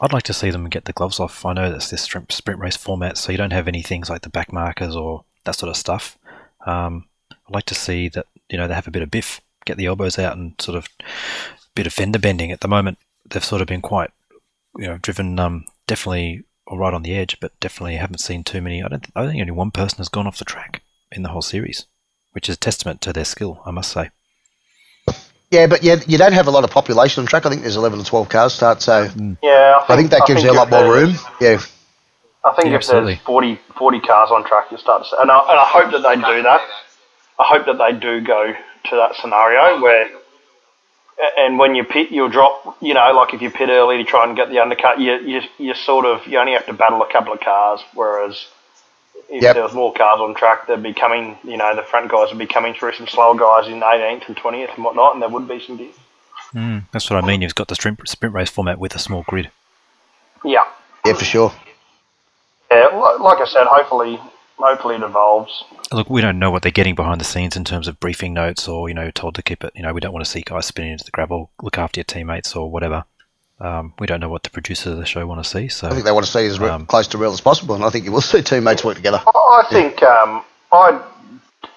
[SPEAKER 3] I'd like to see them get the gloves off. I know that's this sprint race format, so you don't have any things like the back markers or that sort of stuff. Um, I'd like to see that you know they have a bit of biff, get the elbows out, and sort of bit of fender bending. At the moment, they've sort of been quite you know driven, um, definitely all right on the edge, but definitely haven't seen too many. I don't. I think only one person has gone off the track in the whole series, which is testament to their skill, I must say.
[SPEAKER 2] Yeah, but yeah, you don't have a lot of population on track. I think there's 11 or 12 cars start, so
[SPEAKER 4] Yeah,
[SPEAKER 2] I think that gives you a lot more room. Yeah,
[SPEAKER 4] I think
[SPEAKER 3] Yeah,
[SPEAKER 4] if
[SPEAKER 3] absolutely.
[SPEAKER 4] there's 40, 40 cars on track, you start to see, and I, and I hope that they do that. I hope that they do go to that scenario where, and when you pit, you'll drop. You know, like if you pit early to try and get the undercut, you you you sort of you only have to battle a couple of cars. Whereas if
[SPEAKER 2] Yep.
[SPEAKER 4] there was more cars on track, they'd be coming. You know, the front guys would be coming through some slower guys in 18th and 20th and whatnot, and there would be some. Diff.
[SPEAKER 3] Mm, that's what I mean. You've got the sprint, sprint race format with a small grid.
[SPEAKER 4] Yeah,
[SPEAKER 2] yeah, for sure.
[SPEAKER 4] Yeah. Like I said, hopefully, hopefully it evolves.
[SPEAKER 3] Look, we don't know what they're getting behind the scenes in terms of briefing notes or, you know, told to keep it, you know, we don't want to see guys spinning into the gravel, look after your teammates or whatever. Um, we don't know what the producers of the show want to see. So,
[SPEAKER 2] I think they want to see as re-
[SPEAKER 3] Um,
[SPEAKER 2] close to real as possible, and I think you will see teammates work together.
[SPEAKER 4] I think um, I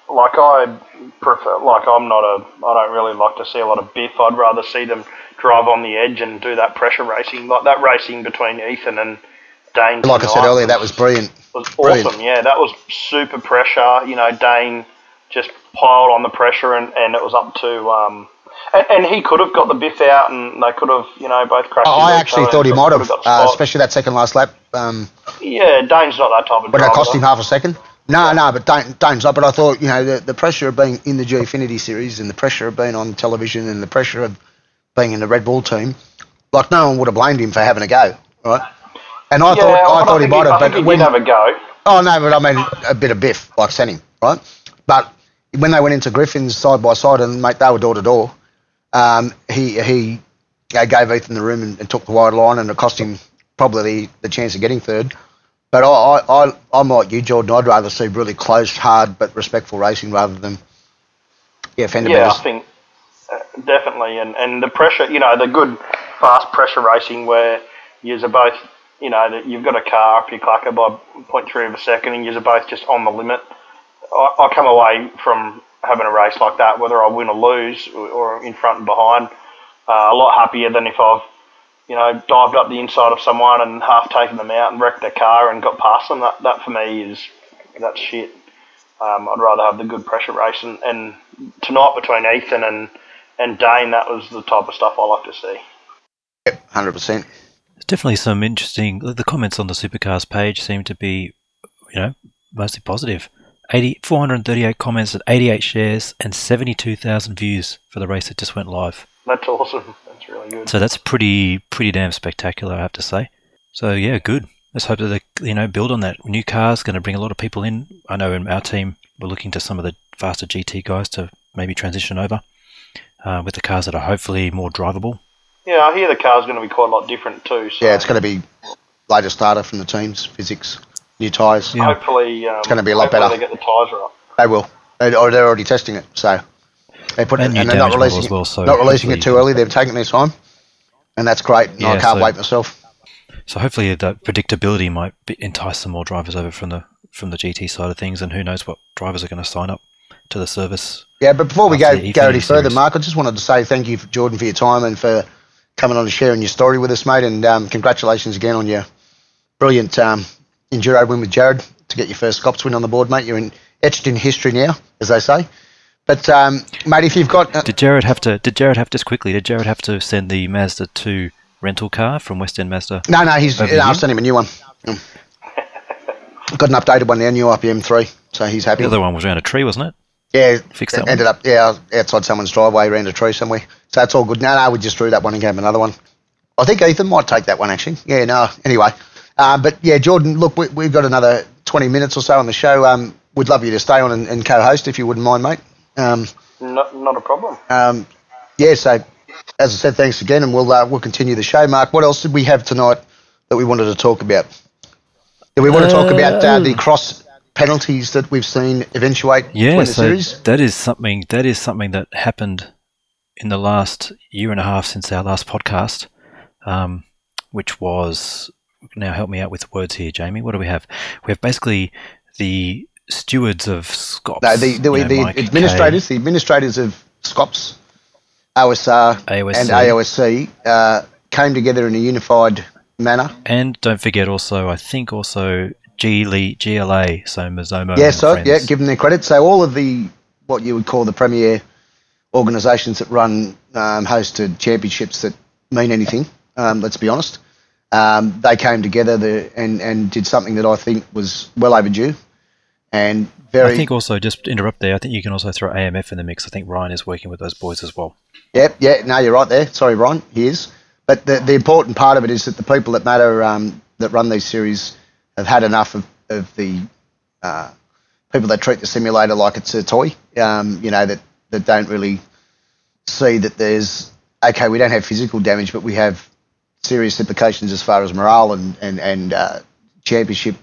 [SPEAKER 4] like I prefer like I'm not a I don't really like to see a lot of biff. I'd rather see them drive on the edge and do that pressure racing, like that racing between Ethan and Dane.
[SPEAKER 2] Like I said earlier, that was brilliant.
[SPEAKER 4] was
[SPEAKER 2] brilliant.
[SPEAKER 4] awesome. Yeah, that was super pressure. You know, Dane just piled on the pressure, and, and it was up to. Um, and, and he could have got the biff out, and they could have, you know, both crashed.
[SPEAKER 2] I actually thought he might have, uh, especially that second last lap um,
[SPEAKER 4] yeah, Dane's not that type of
[SPEAKER 2] when it cost him half a second. No, no, but Dane, Dane's not. But I thought, you know, the, the pressure of being in the Gfinity series and the pressure of being on television and the pressure of being in the Red Bull team, like no one would have blamed him for having a go, right? And I
[SPEAKER 4] yeah,
[SPEAKER 2] thought, I
[SPEAKER 4] but
[SPEAKER 2] thought he might have,
[SPEAKER 4] I
[SPEAKER 2] but when
[SPEAKER 4] have a go.
[SPEAKER 2] Oh no, but I mean a bit of biff, like Senning, right? But when they went into Griffin's side by side and mate, they were door to door. Um, he he uh, gave Ethan the room and, and took the wide line, and it cost him probably the, the chance of getting third. But I, I, I, I'm like you, Jordan. I'd rather see really close, hard but respectful racing rather than yeah, fender
[SPEAKER 4] Yeah. I think uh, definitely, and and the pressure. You know, the good fast pressure racing where you're both, you know, that you've got a car up your clacker by 0.3 of a second and you're both just on the limit. I, I come away from having a race like that, whether I win or lose or in front and behind, uh, a lot happier than if I've, you know, dived up the inside of someone and half taken them out and wrecked their car and got past them. That, that for me is, that's shit. Um, I'd rather have the good pressure race. And, and tonight between Ethan and, and Dane, that was the type of stuff I like to see.
[SPEAKER 2] Yep, 100%.
[SPEAKER 3] Definitely some interesting. The comments on the Supercars page seem to be, you know, mostly positive. 80, 438 comments and 88 shares and 72,000 views for the race that just went live.
[SPEAKER 4] That's awesome. That's really good.
[SPEAKER 3] So that's pretty pretty damn spectacular, I have to say. So yeah, good. Let's hope that they you know build on that. New cars going to bring a lot of people in. I know in our team we're looking to some of the faster GT guys to maybe transition over uh, with the cars that are hopefully more drivable.
[SPEAKER 4] Yeah, I hear the car's going to be quite a lot different too. So
[SPEAKER 2] Yeah, it's going to be latest data from the teams, physics, new tyres.
[SPEAKER 3] Yeah.
[SPEAKER 4] hopefully um,
[SPEAKER 2] It's gonna be a lot better.
[SPEAKER 4] They get the tyres right.
[SPEAKER 2] They will. They, or they're already testing it, so they put it,
[SPEAKER 3] And
[SPEAKER 2] and
[SPEAKER 3] new
[SPEAKER 2] they're not releasing
[SPEAKER 3] as
[SPEAKER 2] it,
[SPEAKER 3] well, so
[SPEAKER 2] not releasing it too early. They're taking their time, and that's great. And I can't
[SPEAKER 3] so-
[SPEAKER 2] wait myself.
[SPEAKER 3] So hopefully the predictability might be, entice some more drivers over from the from the GT side of things, and who knows what drivers are going to sign up to the service.
[SPEAKER 2] Yeah, but before we go go any further, Mark, I just wanted to say thank you, for Jordan, for your time and for coming on and sharing your story with us, mate. And um, congratulations again on your brilliant um, enduro win with Jared to get your first Scops win on the board, mate. You're in, etched in history now, as they say. But um, mate, if you've got uh,
[SPEAKER 3] Did Jared have to? Did Jared have just quickly? Did Jared have to send the Mazda two rental car from West End Mazda?
[SPEAKER 2] no, no, he's no, I've sent him a new one. Mm. Got an updated one now, new IPM three, so he's happy.
[SPEAKER 3] The other one was around a tree, wasn't it?
[SPEAKER 2] Yeah,
[SPEAKER 3] Fix that
[SPEAKER 2] ended up yeah outside someone's driveway around a tree somewhere. So that's all good. No, no, we just drew that one and gave him another one. I think Ethan might take that one actually. Yeah, no. Anyway, uh, but yeah, Jordan, look, we, we've got another twenty minutes or so on the show. Um, we'd love you to stay on and, and co-host if you wouldn't mind, mate. Um,
[SPEAKER 4] Not, not a problem.
[SPEAKER 2] um, yeah, so as I said, thanks again, and we'll uh, we'll continue the show. Mark, what else did we have tonight that we wanted to talk about? Do we want to talk about uh, the cross penalties that we've seen eventuate
[SPEAKER 3] Yeah,
[SPEAKER 2] between the
[SPEAKER 3] so
[SPEAKER 2] series?
[SPEAKER 3] that is something that is something that happened in the last year and a half since our last podcast, um, which was now help me out with words here, Jamie. What do we have? We have basically the stewards of Scops.
[SPEAKER 2] No, the, the,
[SPEAKER 3] know,
[SPEAKER 2] the administrators, the administrators of SCOPS, OSR,
[SPEAKER 3] AOSC.
[SPEAKER 2] and AOSC uh, came together in a unified manner.
[SPEAKER 3] And don't forget also, I think also GLA, GLA so Mazomo.
[SPEAKER 2] yeah, so yeah, give them their credit. So all of the what you would call the premier organisations that run um, hosted championships that mean anything. Um, let's be honest. Um, they came together the, and and did something that I think was well overdue, and very.
[SPEAKER 3] I think also just to interrupt there. I think you can also throw AMF in the mix. I think Ryan is working with those boys as well.
[SPEAKER 2] Yep, yeah, no, you're right there. Sorry, Ron, he is. But the, the important part of it is that the people that matter, um, that run these series, have had enough of, of the uh, people that treat the simulator like it's a toy, um, you know, that, that don't really see that there's, okay, we don't have physical damage, but we have serious implications as far as morale and, and, and uh, championship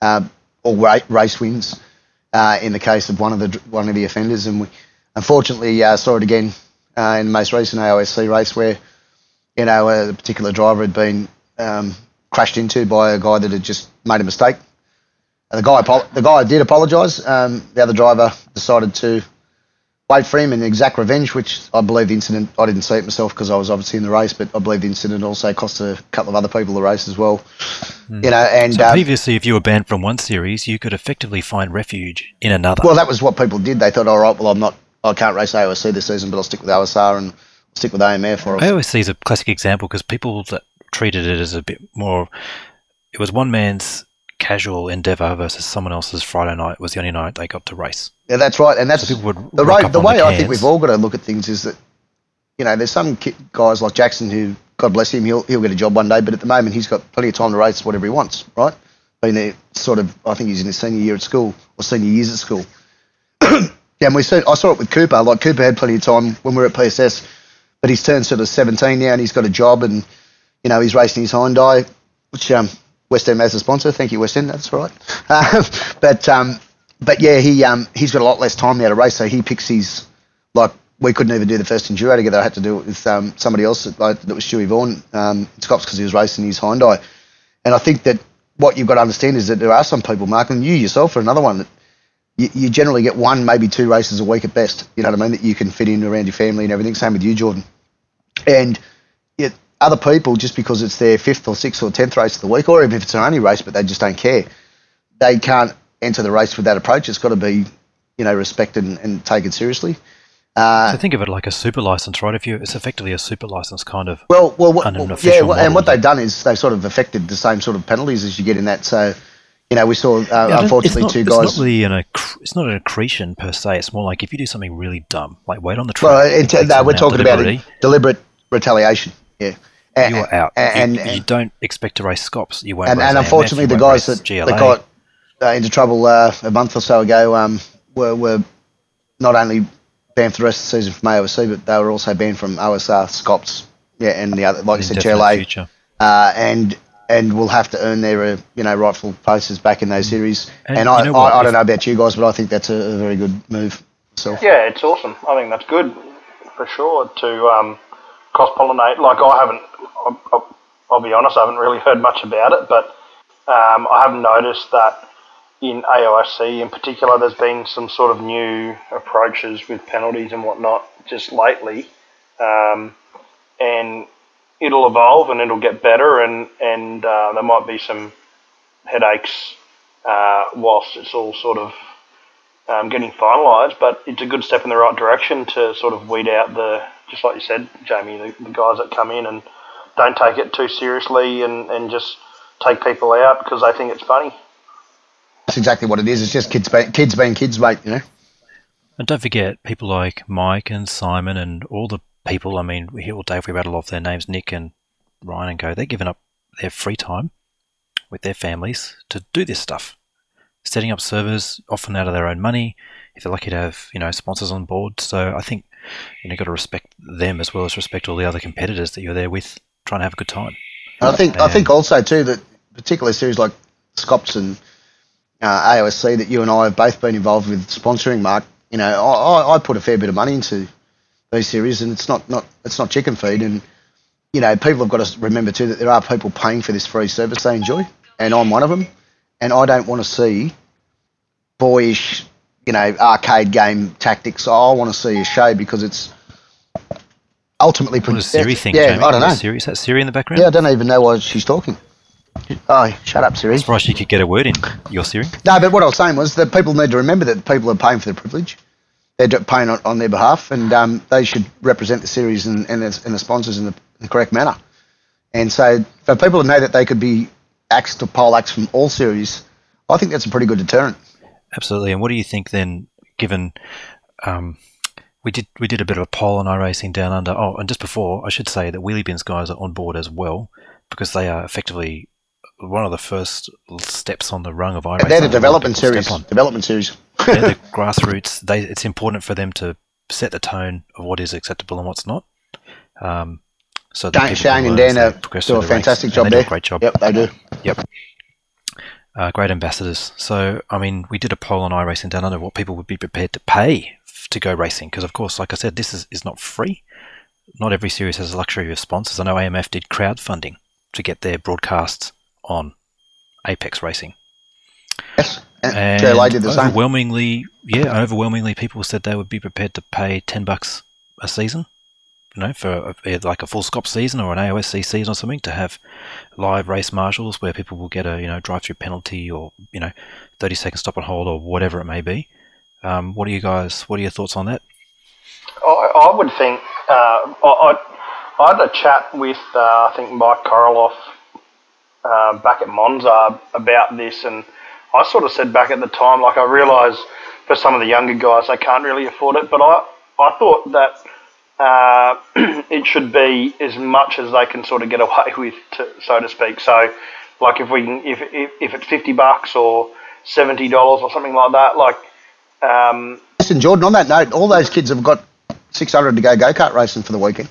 [SPEAKER 2] uh, or ra- race wins uh, in the case of one of the one of the offenders. And we unfortunately uh, saw it again uh, in the most recent AOSC race where you know a particular driver had been um, crashed into by a guy that had just made a mistake. And the guy the guy did apologise. Um, the other driver decided to him and exact revenge, which I believe the incident. I didn't see it myself because I was obviously in the race, but I believe the incident also cost a couple of other people the race as well. You know, and
[SPEAKER 3] So
[SPEAKER 2] um,
[SPEAKER 3] previously, if you were banned from one series, you could effectively find refuge in another.
[SPEAKER 2] Well, that was what people did. They thought, all right, well, I'm not, I can't race AOSC this season, but I'll stick with OSR and stick with AMF. Or
[SPEAKER 3] I always see as a classic example because people that treated it as a bit more, it was one man's casual endeavour versus someone else's Friday night was the only night they got to race.
[SPEAKER 2] yeah, that's right. And that's
[SPEAKER 3] So
[SPEAKER 2] the, the way
[SPEAKER 3] the
[SPEAKER 2] I think we've all got to look at things is that, you know, there's some guys like Jackson who, God bless him, he'll, he'll get a job one day, but at the moment he's got plenty of time to race whatever he wants, right? Been there sort of, I think he's in his senior year at school or senior years at school. yeah, and we see, I saw it with Cooper. Like Cooper had plenty of time when we were at PSS, but he's turned sort of 17 now and he's got a job and, you know, he's racing his Hyundai, which um, West End as a sponsor. Thank you, West End. That's all right. Um, but um, but yeah, he um, he's got a lot less time now to race, so he picks his like we couldn't even do the first enduro together. I had to do it with um, somebody else that, that was Stewie Vaughan um, Scops because he was racing his Hyundai. And I think that what you've got to understand is that there are some people, Mark, and you yourself are another one that you, you generally get one, maybe two races a week at best. You know what I mean? That you can fit in around your family and everything. Same with you, Jordan. And yet other people, just because it's their fifth or sixth or tenth race of the week, or even if it's their only race, but they just don't care, they can't enter the race with that approach. It's got to be, you know, respected and, and taken seriously.
[SPEAKER 3] Uh, so think of it like a super license, right? If you, it's effectively a super license kind of.
[SPEAKER 2] Well, well, what, yeah, well, and what they've done is they've sort of affected the same sort of penalties as you get in that. So, you know, we saw uh, yeah, unfortunately
[SPEAKER 3] not,
[SPEAKER 2] two guys.
[SPEAKER 3] It's not really an acc- it's not an accretion per se. It's more like if you do something really dumb, like wait on the track.
[SPEAKER 2] Well, it, no, we're talking about deliberate retaliation. Yeah.
[SPEAKER 3] And, you're out, and, and, you, don't expect to race Scops. You won't.
[SPEAKER 2] And, and unfortunately, the guys that, that, got uh, into trouble uh, a month or so ago um, were, were not only banned for the rest of the season from AOC, but they were also banned from OSR, Scops, yeah, and the other, like I said, GLA, uh, and and will have to earn their uh, you know rightful places back in those series. And, and I, I, I, don't know about you guys, but I think that's a, a very good move. So
[SPEAKER 4] yeah, it's awesome. I think that's good for sure to um, cross pollinate. Like I haven't, I'll, I'll, be honest, I haven't really heard much about it, but um, I have noticed that in AOSC in particular, there's been some sort of new approaches with penalties and whatnot just lately, um, and it'll evolve and it'll get better, and and uh, there might be some headaches uh, whilst it's all sort of um, getting finalised, but it's a good step in the right direction to sort of weed out the, just like you said, Jamie, the, the guys that come in and don't take it too seriously and, and just take people out because they think it's funny.
[SPEAKER 2] That's exactly what it is. It's just kids being kids being kids, mate. You know.
[SPEAKER 3] And don't forget people like Mike and Simon and all the people. I mean, we hear all day if we rattle off their names, Nick and Ryan and go. They're giving up their free time with their families to do this stuff, setting up servers often out of their own money. If they're lucky to have you know sponsors on board, so I think you know got to respect them as well as respect all the other competitors that you're there with, trying to have a good time.
[SPEAKER 2] I think and I think also too that particularly series like Scops and uh, AOSC that you and I have both been involved with sponsoring, Mark. You know, I, I put a fair bit of money into these series, and it's not, not it's not chicken feed. And you know, people have got to remember too that there are people paying for this free service they enjoy, and I'm one of them. And I don't want to see boyish, you know, arcade game tactics. I want to see a show because it's ultimately.
[SPEAKER 3] What does Siri think? Yeah? I don't know. Siri, is that Siri in the background?
[SPEAKER 2] Yeah, I don't even know why she's talking. Oh, shut up, Siri.
[SPEAKER 3] I'm surprised you could get a word in. Your Siri.
[SPEAKER 2] No, but what I was saying was that people need to remember that people are paying for their privilege. They're paying on, on their behalf, and um, they should represent the series and, and, the, and the sponsors in the, the, correct manner. And so, for people to know that they could be axed or pole axed from all series, I think that's a pretty good deterrent.
[SPEAKER 3] Absolutely. And what do you think then, given um, we did we did a bit of a poll on iRacing down under? Oh, and just before, I should say that Wheelie Bins guys are on board as well because they are effectively one of the first steps on the rung of iRacing.
[SPEAKER 2] They're the development series. Development series.
[SPEAKER 3] they're the grassroots. They, it's important for them to set the tone of what is acceptable and what's not. Um,
[SPEAKER 2] so Dan, Shane and Dan do a fantastic job there.
[SPEAKER 3] great job.
[SPEAKER 2] Yep, they do.
[SPEAKER 3] Yep. Uh, great ambassadors. So, I mean, we did a poll on iRacing down under what people would be prepared to pay to go racing. Because, of course, like I said, this is, is not free. Not every series has the luxury of sponsors. I know AMF did crowdfunding to get their broadcasts on Apex Racing.
[SPEAKER 2] Yes, and JLA did the
[SPEAKER 3] same. Overwhelmingly, yeah, overwhelmingly, people said they would be prepared to pay ten bucks a season, you know, for a, like a full Scop season or an AOSC season or something to have live race marshals where people will get a you know drive-through penalty or you know thirty second stop and hold or whatever it may be. Um, what are you guys? What are your thoughts on that?
[SPEAKER 4] I, I would think uh, I, I had a chat with uh, I think Mike Koroloff uh, back at Monza about this, and I sort of said back at the time, like I realise for some of the younger guys they can't really afford it, but I I thought that uh, it should be as much as they can sort of get away with, to, so to speak. So, like if we can, if if, if it's fifty bucks or seventy dollars or something like that, like. Um,
[SPEAKER 2] Listen, Jordan. On that note, all those kids have got six hundred to go go kart racing for the weekend.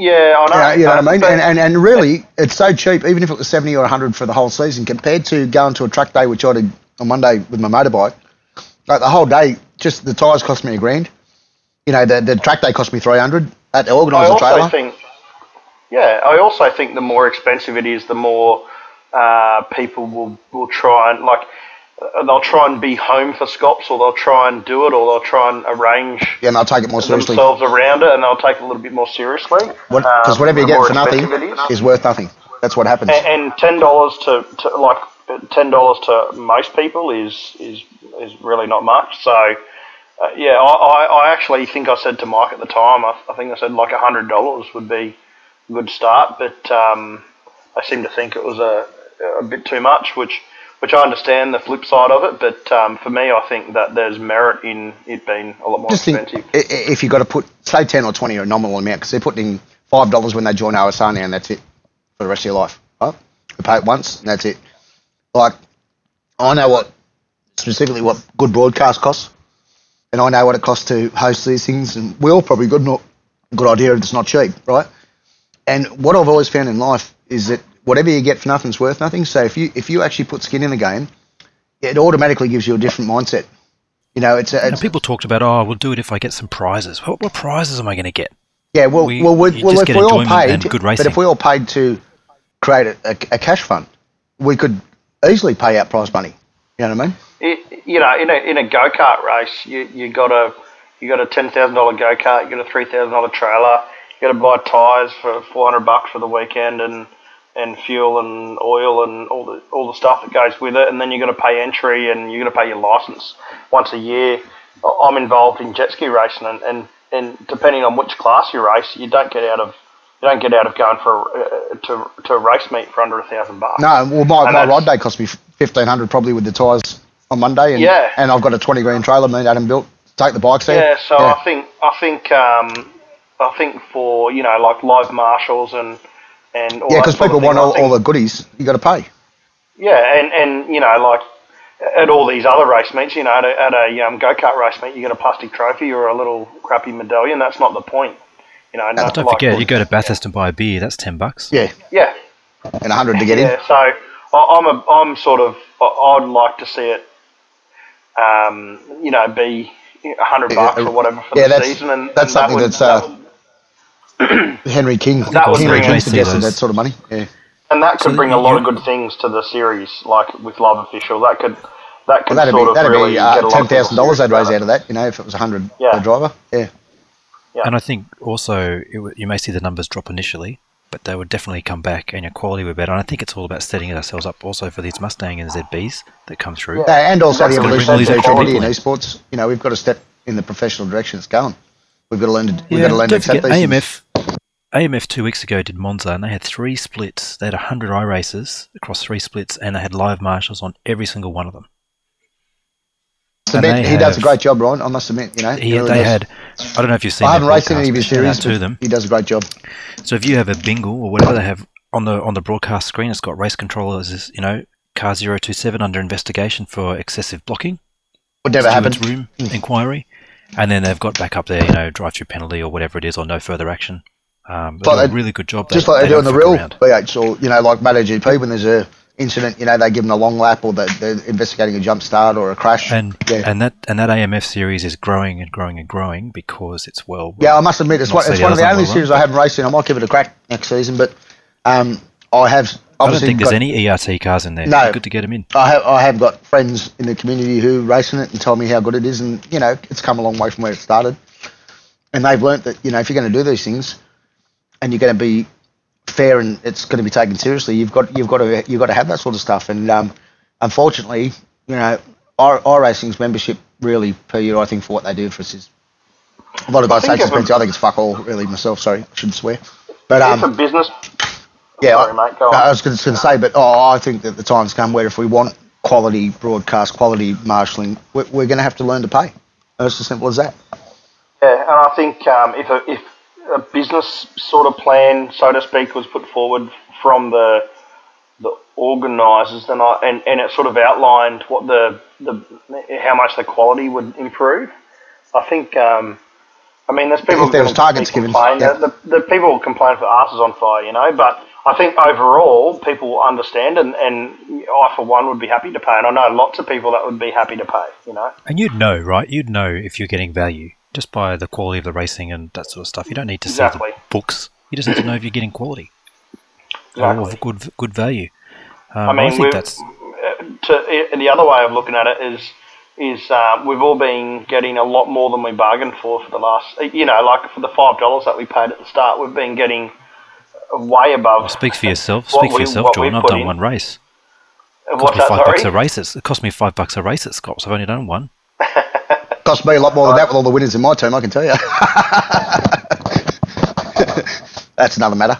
[SPEAKER 4] Yeah, I know.
[SPEAKER 2] You know what I mean? And, and, and really, it's so cheap, even if it was 70 or 100 for the whole season, compared to going to a track day, which I did on Monday with my motorbike. Like the whole day, just the tyres cost me a grand. You know, the the track day cost me three hundred at the
[SPEAKER 4] I
[SPEAKER 2] organiser
[SPEAKER 4] also
[SPEAKER 2] trailer.
[SPEAKER 4] think, yeah, I also think the more expensive it is, the more uh, people will will try and like they'll try and be home for Scops, or they'll try and do it, or they'll try and arrange
[SPEAKER 2] yeah, and I'll take it more seriously.
[SPEAKER 4] themselves around it, and they'll take it a little bit more seriously.
[SPEAKER 2] Because
[SPEAKER 4] Um,
[SPEAKER 2] whatever you get for nothing
[SPEAKER 4] is.
[SPEAKER 2] worth nothing. That's what happens.
[SPEAKER 4] And, and ten dollars to, to like ten dollars to most people is is is really not much. So uh, yeah, I, I, I actually think I said to Mike at the time, I, I think I said like hundred dollars would be a good start, but um, I seem to think it was a a bit too much, which which I understand the flip side of it, but um, for me, I think that there's merit in it being a lot more
[SPEAKER 2] Just think,
[SPEAKER 4] expensive.
[SPEAKER 2] i- if you've got to put, say, 10 or 20 or a nominal amount, because they're putting $5 when they join OSR now, and that's it for the rest of your life. Right? You pay it once, and that's it. Like, I know what, specifically what good broadcast costs, and I know what it costs to host these things, and we all probably got not good idea if it's not cheap, right? And what I've always found in life is that whatever you get for nothing's worth nothing. So if you if you actually put skin in the game, it automatically gives you a different mindset. You know, it's, a, it's
[SPEAKER 3] people talked about, oh, we'll do it if I get some prizes. What, what prizes am I going to get?
[SPEAKER 2] Yeah, well,
[SPEAKER 3] We-
[SPEAKER 2] well, we,
[SPEAKER 3] you
[SPEAKER 2] well if we all paid,
[SPEAKER 3] and good
[SPEAKER 2] but if we all paid to create a, a, a cash fund, we could easily pay out prize money. You know what I mean?
[SPEAKER 4] it, you know, in a in a go kart race, you you got a you got a ten thousand dollar go kart, you got a three thousand dollar trailer, you got to buy tyres for four hundred bucks for the weekend, and and fuel and oil and all the all the stuff that goes with it, and then you got to pay entry and you got to pay your license once a year. I'm involved in jet ski racing, and, and, and depending on which class you race, you don't get out of you don't get out of going for uh, to to a race meet for under a thousand bucks.
[SPEAKER 2] No, well, my,
[SPEAKER 4] And
[SPEAKER 2] my ride day cost me fifteen hundred probably with the tyres on Monday, and
[SPEAKER 4] Yeah.
[SPEAKER 2] and I've got a twenty grand trailer me and Adam built. to Take the bikes there.
[SPEAKER 4] Yeah, so I think I think um, I think for you know like live marshals and and all
[SPEAKER 2] yeah, because people want all,
[SPEAKER 4] think-
[SPEAKER 2] all the goodies. You got to pay.
[SPEAKER 4] yeah, and and you know like at all these other race meets, you know, at a, at a um, go kart race meet, you get a plastic trophy or a little crappy medallion. That's not the point, you know. not
[SPEAKER 3] Don't
[SPEAKER 4] like-
[SPEAKER 3] forget, you go to Bathurst and buy a beer, that's 10 bucks.
[SPEAKER 2] Yeah,
[SPEAKER 4] yeah,
[SPEAKER 2] and a hundred to get in.
[SPEAKER 4] yeah. So I, I'm a I'm sort of I- I'd like to see it, um, you know, be a hundred
[SPEAKER 2] Yeah,
[SPEAKER 4] bucks or whatever for
[SPEAKER 2] yeah,
[SPEAKER 4] the
[SPEAKER 2] that's-
[SPEAKER 4] season, and
[SPEAKER 2] that's
[SPEAKER 4] and that
[SPEAKER 2] something
[SPEAKER 4] would-
[SPEAKER 2] that's, uh,
[SPEAKER 4] that would-
[SPEAKER 2] Henry King,
[SPEAKER 4] That would
[SPEAKER 2] Henry
[SPEAKER 4] bring
[SPEAKER 2] King suggested that sort of money. Yeah.
[SPEAKER 4] And that could
[SPEAKER 3] So
[SPEAKER 4] bring a lot of good things to the series, like with Love Official. That could that could
[SPEAKER 2] Well, that'd
[SPEAKER 4] sort
[SPEAKER 2] be
[SPEAKER 4] of
[SPEAKER 2] that'd
[SPEAKER 4] really
[SPEAKER 2] be
[SPEAKER 4] get
[SPEAKER 2] uh,
[SPEAKER 4] a lot
[SPEAKER 2] ten
[SPEAKER 4] of people
[SPEAKER 2] thousand dollars they'd raise out of that. You know, if it was a hundred
[SPEAKER 4] Yeah.
[SPEAKER 2] per driver. Yeah.
[SPEAKER 4] Yeah.
[SPEAKER 3] And I think also it, w- you may see the numbers drop initially, but they would definitely come back and your quality would be better. And I think it's all about setting ourselves up also for these Mustang and ZBs that come through.
[SPEAKER 2] Yeah, and also
[SPEAKER 4] That's
[SPEAKER 2] the
[SPEAKER 4] gonna
[SPEAKER 2] evolution of
[SPEAKER 3] these
[SPEAKER 2] the in esports. You know, we've got to step in the professional direction it's going. We've got to learn to. We've got to learn to accept
[SPEAKER 3] forget
[SPEAKER 2] these things.
[SPEAKER 3] AMF. AMF two weeks ago did Monza and they had three splits. They had 100 i races across three splits and they had live marshals on every single one of them.
[SPEAKER 2] So
[SPEAKER 3] and
[SPEAKER 2] Ben,
[SPEAKER 3] they
[SPEAKER 2] he does a great job, Ryan. I must admit. You know,
[SPEAKER 3] He,
[SPEAKER 2] really
[SPEAKER 3] they
[SPEAKER 2] does.
[SPEAKER 3] had, I don't know if you've seen
[SPEAKER 2] I haven't raced any of his
[SPEAKER 3] broadcast, but shout out
[SPEAKER 2] series,
[SPEAKER 3] to them.
[SPEAKER 2] he does a great job.
[SPEAKER 3] So if you have a bingle or whatever they have on the on the broadcast screen, it's got race controllers, you know, car 027 under investigation for excessive blocking.
[SPEAKER 2] Would never happen.
[SPEAKER 3] Room inquiry, and then they've got back up there, you know, drive-through penalty or whatever it is, or no further action. Um, they
[SPEAKER 2] Like
[SPEAKER 3] do a
[SPEAKER 2] they-
[SPEAKER 3] really good job.
[SPEAKER 2] Just
[SPEAKER 3] they,
[SPEAKER 2] like they, do in the real. V8s, or you know, like MotoGP when there's a incident, you know, they give them a long lap, or they're, they're investigating a jump start or a crash.
[SPEAKER 3] And
[SPEAKER 2] yeah,
[SPEAKER 3] and that and that AMF series is growing and growing and growing because it's well.
[SPEAKER 2] yeah, I must admit, it's one, it's one of the only
[SPEAKER 3] well
[SPEAKER 2] series I haven't raced in. I might give it a crack next season, but um, I have
[SPEAKER 3] I don't think there's
[SPEAKER 2] got-
[SPEAKER 3] any ERT cars in there.
[SPEAKER 2] No.
[SPEAKER 3] It's good to get them in.
[SPEAKER 2] I have I have got friends in the community who race in it and tell me how good it is, and you know it's come a long way from where it started. And they've learnt that you know if you're going to do these things, and you're going to be fair and it's going to be taken seriously, you've got you've got to you've got to have that sort of stuff. And um, unfortunately, you know, our, iRacing's membership really per year, I think, for what they do for us is a lot of guys say expensive. I think it's fuck all, really myself. Sorry, I shouldn't swear. But um,
[SPEAKER 4] business,
[SPEAKER 2] yeah,
[SPEAKER 4] sorry,
[SPEAKER 2] I,
[SPEAKER 4] mate, go on.
[SPEAKER 2] I was going to say, but oh, I think that the time's come where if we want quality broadcast, quality marshalling, we're, we're going to have to learn to pay. It's as simple as that.
[SPEAKER 4] Yeah, and I think um, if a if a business sort of plan, so to speak, was put forward from the the organisers, then I and, and it sort of outlined what the the how much the quality would improve. I think. Um, I mean, there's people.
[SPEAKER 2] If there was targets given, yeah.
[SPEAKER 4] the, the people will complain for asses on fire, you know. But I think overall, people will understand, and, and I for one would be happy to pay, and I know lots of people that would be happy to pay, you know.
[SPEAKER 3] And you'd know, right? You'd know if you're getting value. Just by the quality of the racing and that sort of stuff. You don't need to
[SPEAKER 4] Exactly.
[SPEAKER 3] see the books. You just need to know if you're getting quality
[SPEAKER 4] Exactly.
[SPEAKER 3] or of good good value. Um,
[SPEAKER 4] I mean,
[SPEAKER 3] think that's
[SPEAKER 4] to, and the other way of looking at it is is uh, we've all been getting a lot more than we bargained for for the last, you know, like for the five dollars that we paid at the start, we've been getting way above.
[SPEAKER 3] speak for yourself. Speak for
[SPEAKER 4] we-
[SPEAKER 3] yourself,
[SPEAKER 4] John.
[SPEAKER 3] I've done
[SPEAKER 4] in.
[SPEAKER 3] one race. It
[SPEAKER 4] What's
[SPEAKER 3] cost me five
[SPEAKER 4] Sorry.
[SPEAKER 3] bucks a race. It cost me five bucks a race at Scops. I've only done one.
[SPEAKER 2] Cost me a lot more than that with all the winners in my team, I can tell you. That's another matter.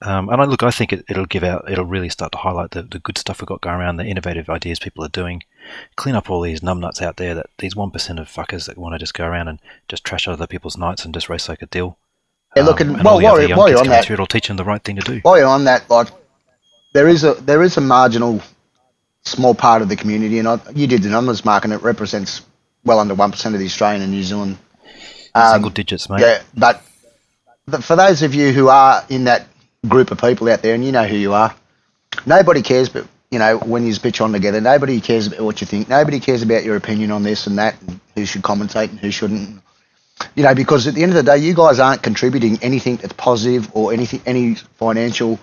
[SPEAKER 3] Um, and I look, I think it, it'll give out, it'll really start to highlight the, the good stuff we've got going around, the innovative ideas people are doing, clean up all these numbnuts out there, that these one percent of fuckers that want to just go around and just trash other people's nights and just race like a deal.
[SPEAKER 2] Yeah, look, and
[SPEAKER 3] Um, and
[SPEAKER 2] while-
[SPEAKER 3] all the
[SPEAKER 2] while while you're on that-
[SPEAKER 3] through, it'll teach them the right thing to do.
[SPEAKER 2] While you're on that, like there is a there is a marginal small part of the community, and I, you did the numbers, Mark, and it represents well under one percent of the Australian and New Zealand. Um,
[SPEAKER 3] Single digits, mate.
[SPEAKER 2] Yeah, but, but for those of you who are in that group of people out there, and you know who you are, nobody cares. But you know when you bitch on together, nobody cares about what you think. Nobody cares about your opinion on this and that, and who should commentate and who shouldn't. You know, because at the end of the day, you guys aren't contributing anything that's positive or anything, any financial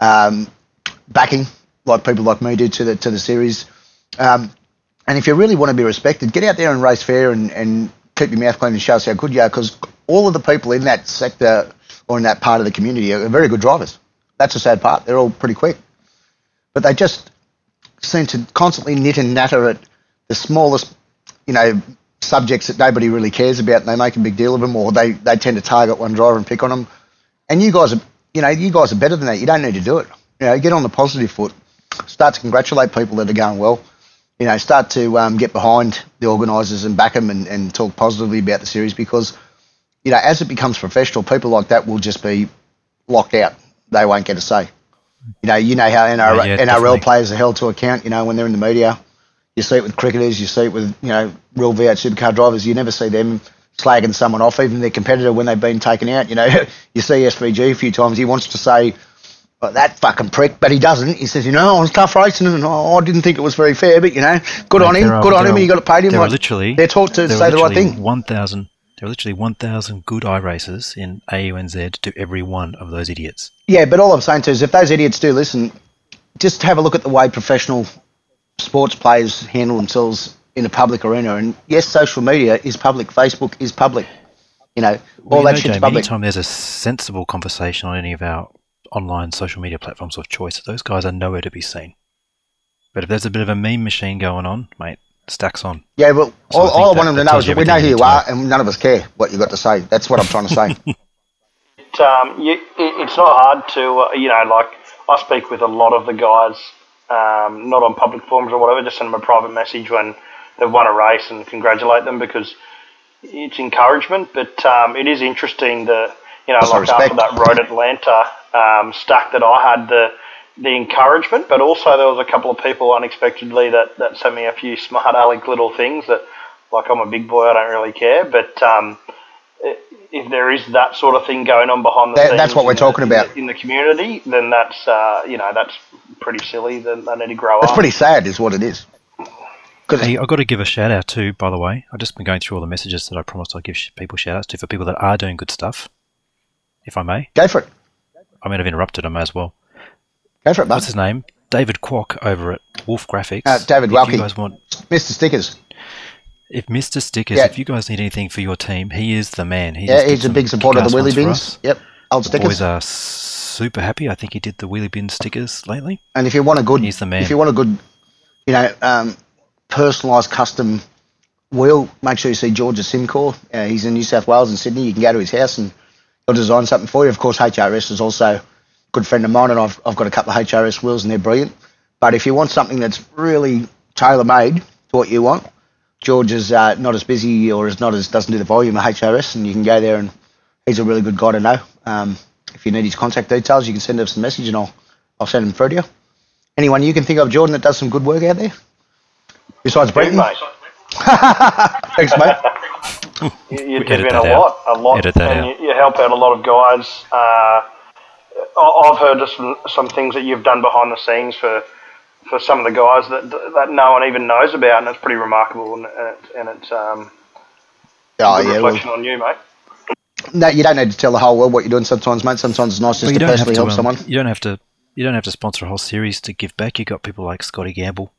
[SPEAKER 2] um, backing like people like me do to the to the series. Um, and if you really want to be respected, get out there and race fair and, and keep your mouth clean and show us how good you are. Because all of the people in that sector or in that part of the community are very good drivers. That's the sad part. They're all pretty quick, but they just seem to constantly knit and natter at the smallest, you know, subjects that nobody really cares about, and they make a big deal of them, or they, they tend to target one driver and pick on them. And you guys are, you know, you guys are better than that. You don't need to do it. You know, get on the positive foot. Start to congratulate people that are going well. You know, start to um, get behind the organisers and back them and, and talk positively about the series because, you know, as it becomes professional, people like that will just be locked out. They won't get a say. You know, you know how NRL,
[SPEAKER 3] Yeah, yeah,
[SPEAKER 2] NRL players are held to account. You know, when they're in the media, you see it with cricketers, you see it with you know real V8 supercar drivers. You never see them slagging someone off, even their competitor when they've been taken out. You know, you see SVG a few times. He wants to say "Oh, that fucking prick, but he doesn't. He says, you know, I was tough racing, and oh, I didn't think it was very fair, but you know, good on him,
[SPEAKER 3] are-
[SPEAKER 2] good on him.
[SPEAKER 3] are-
[SPEAKER 2] You got to pay him.
[SPEAKER 3] There are
[SPEAKER 2] Like,
[SPEAKER 3] literally
[SPEAKER 2] they're taught to say the right thing.
[SPEAKER 3] One thousand. There are literally one thousand good iRacers in AUNZ to every one of those idiots.
[SPEAKER 2] Yeah, but all I'm saying to is, if those idiots do listen, just have a look at the way professional sports players handle themselves in a public arena. And yes, social media is public. Facebook is public. You know, all
[SPEAKER 3] Well, you
[SPEAKER 2] that
[SPEAKER 3] know,
[SPEAKER 2] shit's
[SPEAKER 3] Jamie,
[SPEAKER 2] public.
[SPEAKER 3] anytime there's a sensible conversation on any of our online social media platforms of choice, those guys are nowhere to be seen. But if there's a bit of a meme machine going on, mate, stacks on.
[SPEAKER 2] Yeah, well,
[SPEAKER 3] So
[SPEAKER 2] all,
[SPEAKER 3] I think
[SPEAKER 2] all I want them to know is that we know who
[SPEAKER 3] you
[SPEAKER 2] you
[SPEAKER 3] need to
[SPEAKER 2] are, and none of us care what you got to say. That's what I'm trying to say.
[SPEAKER 4] It, um, you, it, it's not hard to, uh, you know, like I speak with a lot of the guys, um, not on public forums or whatever, just send them a private message when they've won a race and congratulate them because it's encouragement. But um, it is interesting that, you know,
[SPEAKER 2] Also
[SPEAKER 4] like after that Road Atlanta um, stack that I had, the the encouragement, but also there was a couple of people unexpectedly that, that sent me a few smart aleck little things that, like I'm a big boy, I don't really care, but um, if there is that sort of thing going on behind the
[SPEAKER 2] That-
[SPEAKER 4] scenes,
[SPEAKER 2] that's what we're talking
[SPEAKER 4] the-
[SPEAKER 2] about.
[SPEAKER 4] in the community. Then that's uh, you know that's pretty silly. Then they need to grow
[SPEAKER 2] It's
[SPEAKER 4] up.
[SPEAKER 2] It's pretty sad, is what it is. Because
[SPEAKER 3] Hey, I've got to give a shout out too, by the way. I've just been going through all the messages that I promised I'd give people shout outs to for people that are doing good stuff, if I may.
[SPEAKER 2] go for it,
[SPEAKER 3] I mean, I've interrupted them as well.
[SPEAKER 2] go for it,
[SPEAKER 3] What's his name? David Kwok over at Wolf Graphics.
[SPEAKER 2] Uh, David
[SPEAKER 3] if
[SPEAKER 2] Welke.
[SPEAKER 3] you guys want,
[SPEAKER 2] Mr. Stickers.
[SPEAKER 3] if Mr. Stickers,
[SPEAKER 2] Yeah.
[SPEAKER 3] if you guys need anything for your team, he is the man. He
[SPEAKER 2] Yeah, he's a big supporter of the wheelie bins. Yep, old
[SPEAKER 3] The
[SPEAKER 2] stickers.
[SPEAKER 3] boys are super happy. I think he did the wheelie bin stickers lately.
[SPEAKER 2] And if you want a good,
[SPEAKER 3] He's the man.
[SPEAKER 2] if you want a good, you know, um, personalised custom wheel, make sure you see George at Simcore. Uh, he's in New South Wales and Sydney. You can go to his house and he'll design something for you. Of course, HRS is also a good friend of mine, and I've, I've got a couple of HRS wheels and they're brilliant. But if you want something that's really tailor made to what you want, George is uh, not as busy or is not as doesn't do the volume of HRS, and you can go there and he's a really good guy to know. Um, if you need his contact details, you can send us a message and I'll I'll send him through to you. Anyone you can think of, Jordan, that does some good work out there? Besides Brenton?
[SPEAKER 4] mate.
[SPEAKER 2] Thanks, mate.
[SPEAKER 4] You, you
[SPEAKER 3] We
[SPEAKER 4] dip
[SPEAKER 3] edit
[SPEAKER 4] in a
[SPEAKER 3] out.
[SPEAKER 4] lot, a lot,
[SPEAKER 3] Edit that
[SPEAKER 4] and
[SPEAKER 3] out.
[SPEAKER 4] you, you help out a lot of guys. Uh, I- I've heard just some, some things that you've done behind the scenes for for some of the guys that that no one even knows about, and it's pretty remarkable. And, and, it, and it's um,
[SPEAKER 2] Oh,
[SPEAKER 4] Good
[SPEAKER 2] yeah, well-
[SPEAKER 4] reflection on you, mate.
[SPEAKER 2] No, you don't need to tell the whole world what you're doing sometimes, mate. Sometimes it's nice just
[SPEAKER 3] Well,
[SPEAKER 2] to
[SPEAKER 3] don't
[SPEAKER 2] personally
[SPEAKER 3] to.
[SPEAKER 2] help
[SPEAKER 3] um,
[SPEAKER 2] someone.
[SPEAKER 3] You don't have to. You don't have to sponsor a whole series to give back. You have got people like Scotty Gamble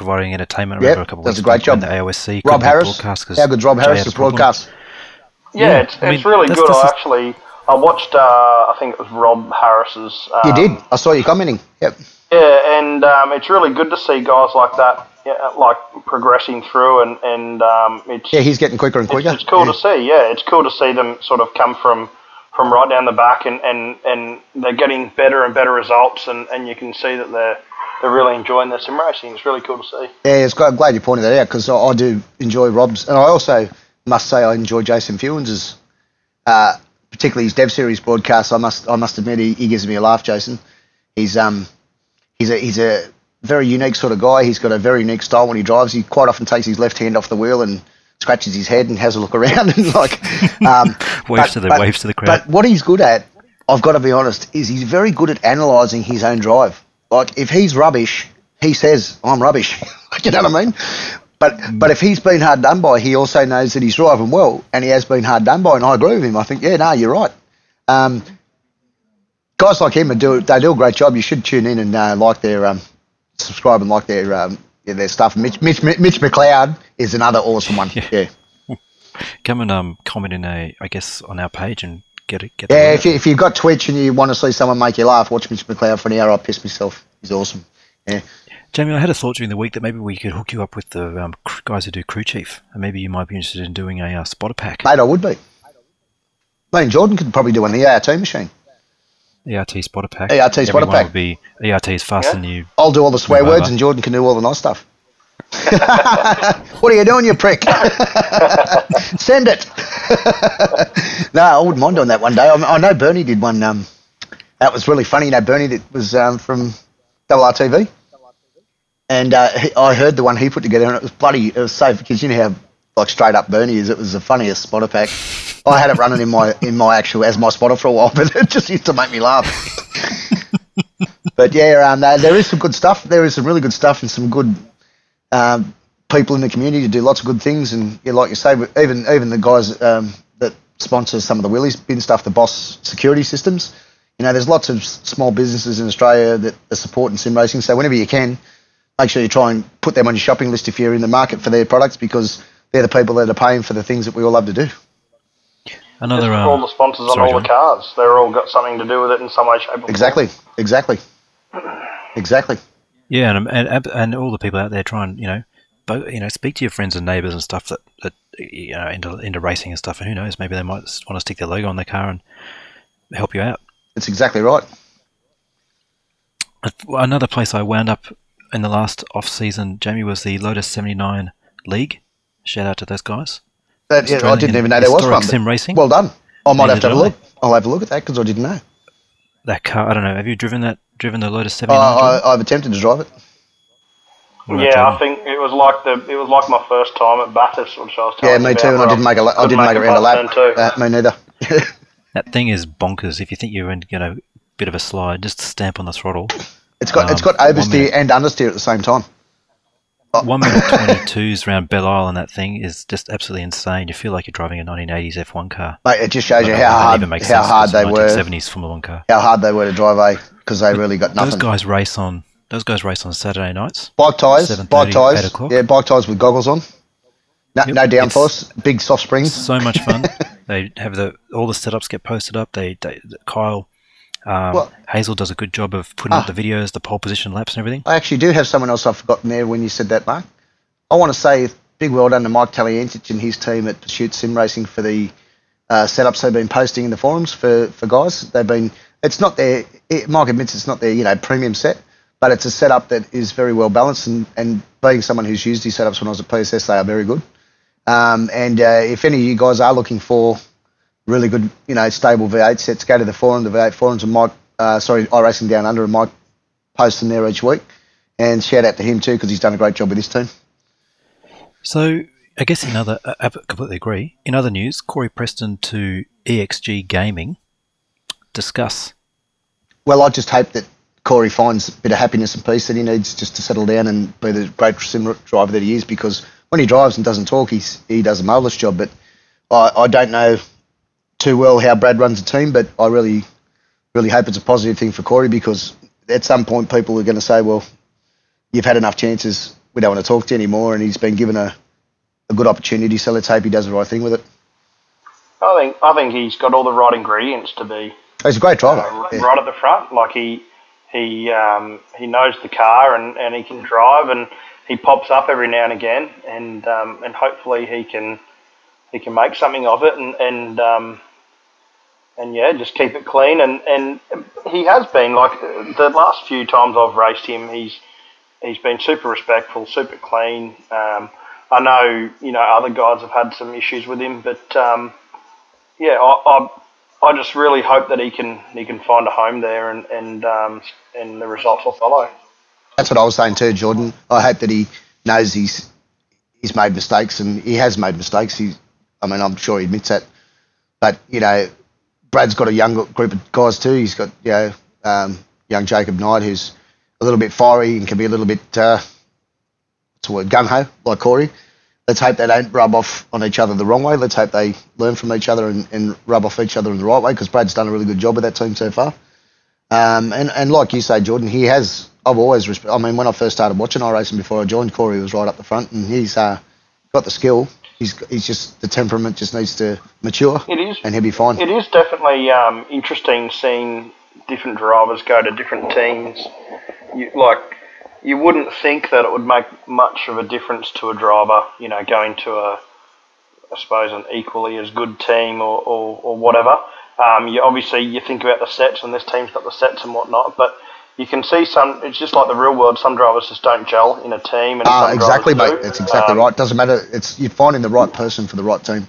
[SPEAKER 3] providing entertainment. I
[SPEAKER 2] Yep,
[SPEAKER 3] remember a couple of
[SPEAKER 2] does a
[SPEAKER 3] weeks
[SPEAKER 2] great
[SPEAKER 3] when
[SPEAKER 2] job.
[SPEAKER 3] The AOSC
[SPEAKER 2] Rob Harris. How good's Rob Harris
[SPEAKER 3] had
[SPEAKER 2] to broadcast?
[SPEAKER 4] Yeah,
[SPEAKER 3] Yeah,
[SPEAKER 4] it's,
[SPEAKER 3] I mean,
[SPEAKER 4] it's really
[SPEAKER 3] that's-
[SPEAKER 4] good.
[SPEAKER 3] that's
[SPEAKER 4] I
[SPEAKER 3] a-
[SPEAKER 4] actually I watched. Uh, I think it was Rob Harris's. Um,
[SPEAKER 2] You did. I saw you commenting. Yep.
[SPEAKER 4] Yeah, and um, it's really good to see guys like that, yeah, like progressing through, and and um, it's
[SPEAKER 2] Yeah, he's getting quicker and
[SPEAKER 4] it's,
[SPEAKER 2] quicker.
[SPEAKER 4] it's cool
[SPEAKER 2] Yeah.
[SPEAKER 4] to see. Yeah, it's cool to see them sort of come from from right down the back, and, and, and they're getting better and better results, and, and you can see that they're they're really enjoying their sim racing. It's really cool to see.
[SPEAKER 2] Yeah, it's, I'm glad you pointed that out because I, I do enjoy Rob's, and I also must say I enjoy Jason Fewens' uh, particularly his Dev Series broadcasts. I must I must admit he, he gives me a laugh, Jason. He's um he's a he's a very unique sort of guy. He's got a very unique style when he drives. He quite often takes his left hand off the wheel and scratches his head and has a look around and like um,
[SPEAKER 3] Waves to the- waves to the crowd.
[SPEAKER 2] But what he's good at, I've got to be honest, is he's very good at analysing his own drive. Like if he's rubbish, he says I'm rubbish. you know what I mean? But but if he's been hard done by, he also knows that he's driving well, and he has been hard done by, and I agree with him. I think yeah, no, you're right. Um, guys like him do they do a great job. You should tune in and uh, like their um, subscribe and like their um, yeah, their stuff. Mitch Mitch Mitch McLeod is another awesome one. Yeah.
[SPEAKER 3] Come and um, comment in a, I guess, on our page and get it. Get
[SPEAKER 2] Yeah, if, you, if you've got Twitch and you want to see someone make you laugh, watch Mitch McLeod for an hour. I piss myself. He's awesome. Yeah.
[SPEAKER 3] Jamie, I had a thought during the week that maybe we could hook you up with the um, guys who do crew chief, and maybe you might be interested in doing a uh, spotter pack.
[SPEAKER 2] Mate, I would be. Me and Jordan could probably do one of the ART machine.
[SPEAKER 3] ERT spotter pack.
[SPEAKER 2] ERT spotter
[SPEAKER 3] Everyone
[SPEAKER 2] pack.
[SPEAKER 3] Would be ERT is faster
[SPEAKER 4] Yeah.
[SPEAKER 3] than you.
[SPEAKER 2] I'll do all the swear words
[SPEAKER 3] over.
[SPEAKER 2] and Jordan can do all the nice stuff. what are you doing, you prick? Send it. no, I wouldn't mind doing that one day. I, I know Bernie did one. Um, that was really funny. You know, Bernie that was um, from WRTV. And uh, he, I heard the one he put together, and it was bloody. It was so because you know how like straight up Bernie is. It was the funniest spotter pack. I had it running in my in my actual as my spotter for a while, but it just used to make me laugh. but yeah, um, there, there is some good stuff. There is some really good stuff and some good um, people in the community to do lots of good things. And yeah, like you say, even even the guys um, that sponsor some of the Wheelie Bins stuff, the Boss Security Systems. You know, there's lots of small businesses in Australia that are supporting sim racing. So whenever you can, make sure you try and put them on your shopping list if you're in the market for their products because they're the people that are paying for the things that we all love to do.
[SPEAKER 3] Another
[SPEAKER 4] Just all
[SPEAKER 3] um,
[SPEAKER 4] the sponsors on
[SPEAKER 3] sorry,
[SPEAKER 4] all the cars, they're all got something to do with it in some way, shape, or form.
[SPEAKER 2] Exactly, exactly, exactly.
[SPEAKER 3] Yeah, and, um, and and and all the people out there try and you know, you know, speak to your friends and neighbours and stuff that that you know into into racing and stuff. And who knows, maybe they might want to stick their logo on their car and help you out.
[SPEAKER 2] That's exactly right.
[SPEAKER 3] Another place I wound up in the last off season, Jamie, was the Lotus seventy nine League. Shout out to those guys.
[SPEAKER 2] But, yeah, I didn't even know there was one.
[SPEAKER 3] sim racing.
[SPEAKER 2] Well done. I might
[SPEAKER 3] Neither
[SPEAKER 2] have to have a look. I'll have a look at that because I didn't know.
[SPEAKER 3] That car, I don't know. Have you driven that? Driven the Lotus
[SPEAKER 2] Seven?
[SPEAKER 3] seventy nine?
[SPEAKER 2] I, I've attempted to drive it.
[SPEAKER 4] Yeah, I think it was like the it was like my first time at Bathurst, which I was
[SPEAKER 2] Yeah, me
[SPEAKER 4] you
[SPEAKER 2] too. And I didn't make a. la- I didn't make it around a lap.
[SPEAKER 4] past.
[SPEAKER 2] Uh, me neither.
[SPEAKER 3] that thing is bonkers. If you think you're in, you know, a bit of a slide, just stamp on the throttle.
[SPEAKER 2] It's got it's got oversteer and understeer at the same time. Oh.
[SPEAKER 3] One minute twenty twos around Belle Isle, and that thing is just absolutely insane. You feel like you're driving a 1980s F1 car.
[SPEAKER 2] Mate, it just shows you how hard how hard they were
[SPEAKER 3] 1970s Formula One car.
[SPEAKER 2] how hard they were to drive eh? a because they really got nothing.
[SPEAKER 3] Those guys race on. Those guys race on Saturday nights.
[SPEAKER 2] Bike tires, bike tires, yeah, bike tires with goggles on. No,
[SPEAKER 3] Yep,
[SPEAKER 2] no downforce, big soft springs.
[SPEAKER 3] So much fun. they have the all the setups get posted up. They, they Kyle um,
[SPEAKER 2] Well-
[SPEAKER 3] Hazel does a good job of putting up
[SPEAKER 2] Ah.
[SPEAKER 3] the videos, the pole position laps, and everything.
[SPEAKER 2] I actually do have someone else I've forgotten there when you said that, Mark. I want to say big well done to Mike Taliantich and his team at Pursuit Sim Racing for the uh, setups they've been posting in the forums for, for guys. They've been it's not their it, Mike admits it's not their you know premium set, but it's a setup that is very well balanced and, and being someone who's used these setups when I was at PSS, they are very good. Um, and uh, if any of you guys are looking for really good, you know, stable V8 sets, go to the forum, the V8 forums, and Mike, uh, sorry, iRacing Down Under, and Mike posts them there each week. And shout out to him too because he's done a great job with his team.
[SPEAKER 3] So I guess in other, I I completely agree. In other news, Corey Preston to EXG Gaming discuss.
[SPEAKER 2] Well, I just hope that Corey finds a bit of happiness and peace that he needs just to settle down and be the great sim driver that he is. Because when he drives and doesn't talk, he's he does a marvelous job. But I, I don't know too well how Brad runs the team, but I really, really hope it's a positive thing for Corey because at some point people are going to say, well, you've had enough chances. We don't want to talk to you anymore, and he's been given a, a good opportunity. So let's hope he does the right thing with it.
[SPEAKER 4] I think I think he's got all the right ingredients to be
[SPEAKER 2] He's a great driver.
[SPEAKER 4] uh,
[SPEAKER 2] yeah.
[SPEAKER 4] right at the front. Like he he um, he knows the car and, and he can drive and he pops up every now and again and um, and hopefully he can he can make something of it and and um, and yeah, just keep it clean and, and he has been like the last few times I've raced him, he's he's been super respectful, super clean. Um, I know you know other guys have had some issues with him, but um, yeah, I, I I just really hope that he can he can find a home there and and um, and the results will follow.
[SPEAKER 2] That's what I was saying too, Jordan. I hope that he knows he's he's made mistakes and he has made mistakes. He, I mean, I'm sure he admits that. But you know, Brad's got a young group of guys too. He's got you know um, young Jacob Knight who's a little bit fiery and can be a little bit uh, what's the word gung ho like Corey. Let's hope they don't rub off on each other the wrong way. Let's hope they learn from each other and, and rub off each other in the right way because Brad's done a really good job with that team so far. Um, and, and like you say, Jordan, he has. I've always respect. I mean, when I first started watching iRacing before I joined, Corey was right up the front, and he's uh, got the skill. He's he's just the temperament just needs to mature,
[SPEAKER 4] It is
[SPEAKER 2] and he'll be fine.
[SPEAKER 4] It is definitely um, interesting seeing different drivers go to different teams. You, like, you wouldn't think that it would make much of a difference to a driver, you know, going to a, I suppose, an equally as good team or, or, or whatever. Um, you obviously you think about the sets, and this team's got the sets and whatnot, but you can see some. It's just like the real world. Some drivers just don't gel in a team, and
[SPEAKER 2] Ah, exactly,
[SPEAKER 4] drivers
[SPEAKER 2] mate.
[SPEAKER 4] do.
[SPEAKER 2] That's exactly
[SPEAKER 4] Um,
[SPEAKER 2] right. Doesn't matter. It's you're finding the right person for the right team.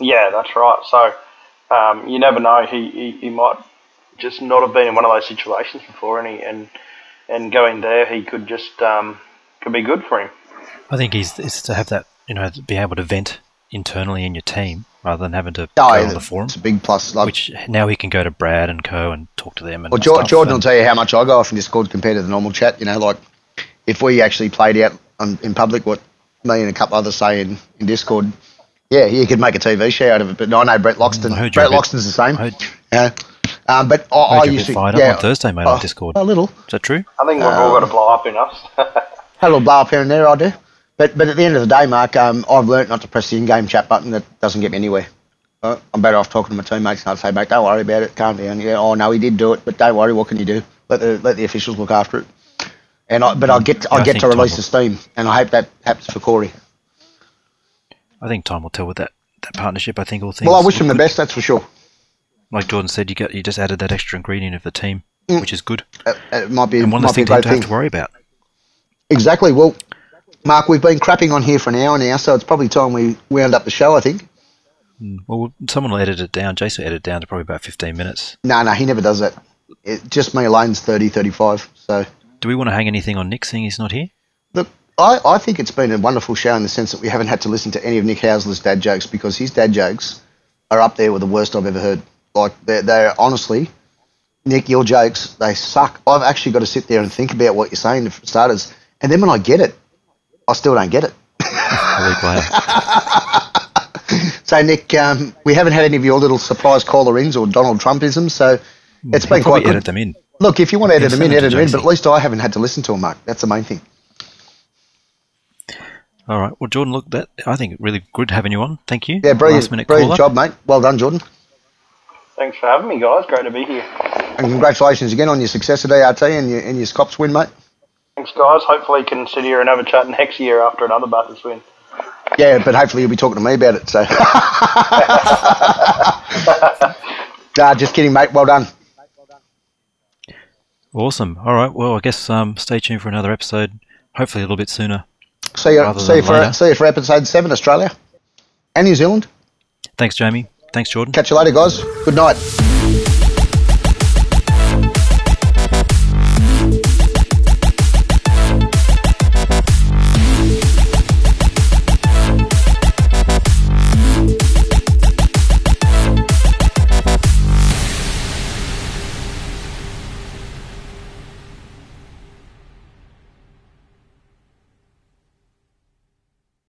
[SPEAKER 4] Yeah, that's right. So um, you never know. He, he he might just not have been in one of those situations before, and he, and and going there, he could just um, could be good for him.
[SPEAKER 3] I think he's is to have that, you know, be able to vent internally in your team rather than having to
[SPEAKER 2] Oh,
[SPEAKER 3] go on the forum.
[SPEAKER 2] it's a big plus. Like,
[SPEAKER 3] Which now he can go to Brad and Co and talk to them and
[SPEAKER 2] well, Jor-
[SPEAKER 3] stuff,
[SPEAKER 2] Jordan will tell you how much I go off in Discord compared to the normal chat. You know, like if we actually played out on, in public what me and a couple others say in, in Discord, yeah, you could make a TV show out of it. But I know Brett Loxton.
[SPEAKER 3] I heard you
[SPEAKER 2] Brett
[SPEAKER 3] a bit-
[SPEAKER 2] Loxton's the same.
[SPEAKER 3] Heard-
[SPEAKER 2] Yeah. Um, but I,
[SPEAKER 3] I
[SPEAKER 2] I
[SPEAKER 3] heard you a
[SPEAKER 2] used to.
[SPEAKER 3] fired
[SPEAKER 2] yeah,
[SPEAKER 3] on Thursday, mate,
[SPEAKER 2] oh,
[SPEAKER 3] on Discord.
[SPEAKER 2] A little.
[SPEAKER 3] Is that true?
[SPEAKER 4] I think we've all got to blow up in us.
[SPEAKER 2] Had a little blow up here and there, I do. But but at the end of the day, Mark, um, I've learnt not to press the in-game chat button. That doesn't get me anywhere. Uh, I'm better off talking to my teammates and I'd say, mate, don't worry about it. Calm down. Yeah, oh no, he did do it, but don't worry. What can you do? Let the let the officials look after it. And I, but I get I
[SPEAKER 3] I
[SPEAKER 2] get to release
[SPEAKER 3] will-
[SPEAKER 2] the steam, and I hope that happens for Corey.
[SPEAKER 3] I think time will tell with that, that partnership. I think all things.
[SPEAKER 2] Well, I wish him the best. That's for sure.
[SPEAKER 3] Like Jordan said, you got you just added that extra ingredient of the team,
[SPEAKER 2] Mm.
[SPEAKER 3] which is good,
[SPEAKER 2] Uh, it might be
[SPEAKER 3] and one less thing to have to worry about.
[SPEAKER 2] Exactly. Well, Mark, we've been crapping on here for an hour now, so it's probably time we wound up the show. I think.
[SPEAKER 3] Mm, well, someone will edit it down. Jason will edit it down to probably about fifteen minutes.
[SPEAKER 2] No, no, he never does that. It, just me alone's 30, 35. So.
[SPEAKER 3] Do we want to hang anything on Nick, seeing he's not here?
[SPEAKER 2] Look, I, I think it's been a wonderful show in the sense that we haven't had to listen to any of Nick Hausler's dad jokes because his dad jokes are up there with the worst I've ever heard. Like, they're, they're honestly, Nick, your jokes, they suck. I've actually got to sit there and think about what you're saying for starters. And then when I get it, I still don't get it.
[SPEAKER 3] A week later.
[SPEAKER 2] So, Nick, um, we haven't had any of your little surprise caller ins or Donald Trumpisms, so it's
[SPEAKER 3] He'll
[SPEAKER 2] been
[SPEAKER 3] probably
[SPEAKER 2] quite
[SPEAKER 3] edit
[SPEAKER 2] good.
[SPEAKER 3] them in.
[SPEAKER 2] Look, if you want to edit them in, edit them in, but at least I haven't had to listen to them, Mark. That's the main thing.
[SPEAKER 3] All right. Well, Jordan, look, that I think really good having you on. Thank you.
[SPEAKER 2] Yeah, brilliant,
[SPEAKER 3] Last minute
[SPEAKER 2] brilliant
[SPEAKER 3] caller.
[SPEAKER 2] job, mate. Well done, Jordan.
[SPEAKER 4] Thanks for having me, guys. Great to be here.
[SPEAKER 2] And congratulations again on your success at ART and your, and your Scops win, mate.
[SPEAKER 4] Thanks, guys. Hopefully, can sit here and have a chat next year after another Bathurst win.
[SPEAKER 2] Yeah, but hopefully you'll be talking to me about it. So, nah, just kidding, mate. Well done.
[SPEAKER 3] Awesome. All right. Well, I guess um, stay tuned for another episode. Hopefully, a little bit sooner.
[SPEAKER 2] See you. See you for
[SPEAKER 3] later.
[SPEAKER 2] see you for episode seven, Australia and New Zealand.
[SPEAKER 3] Thanks, Jamie. Thanks, Jordan.
[SPEAKER 2] Catch you later, guys. Good night.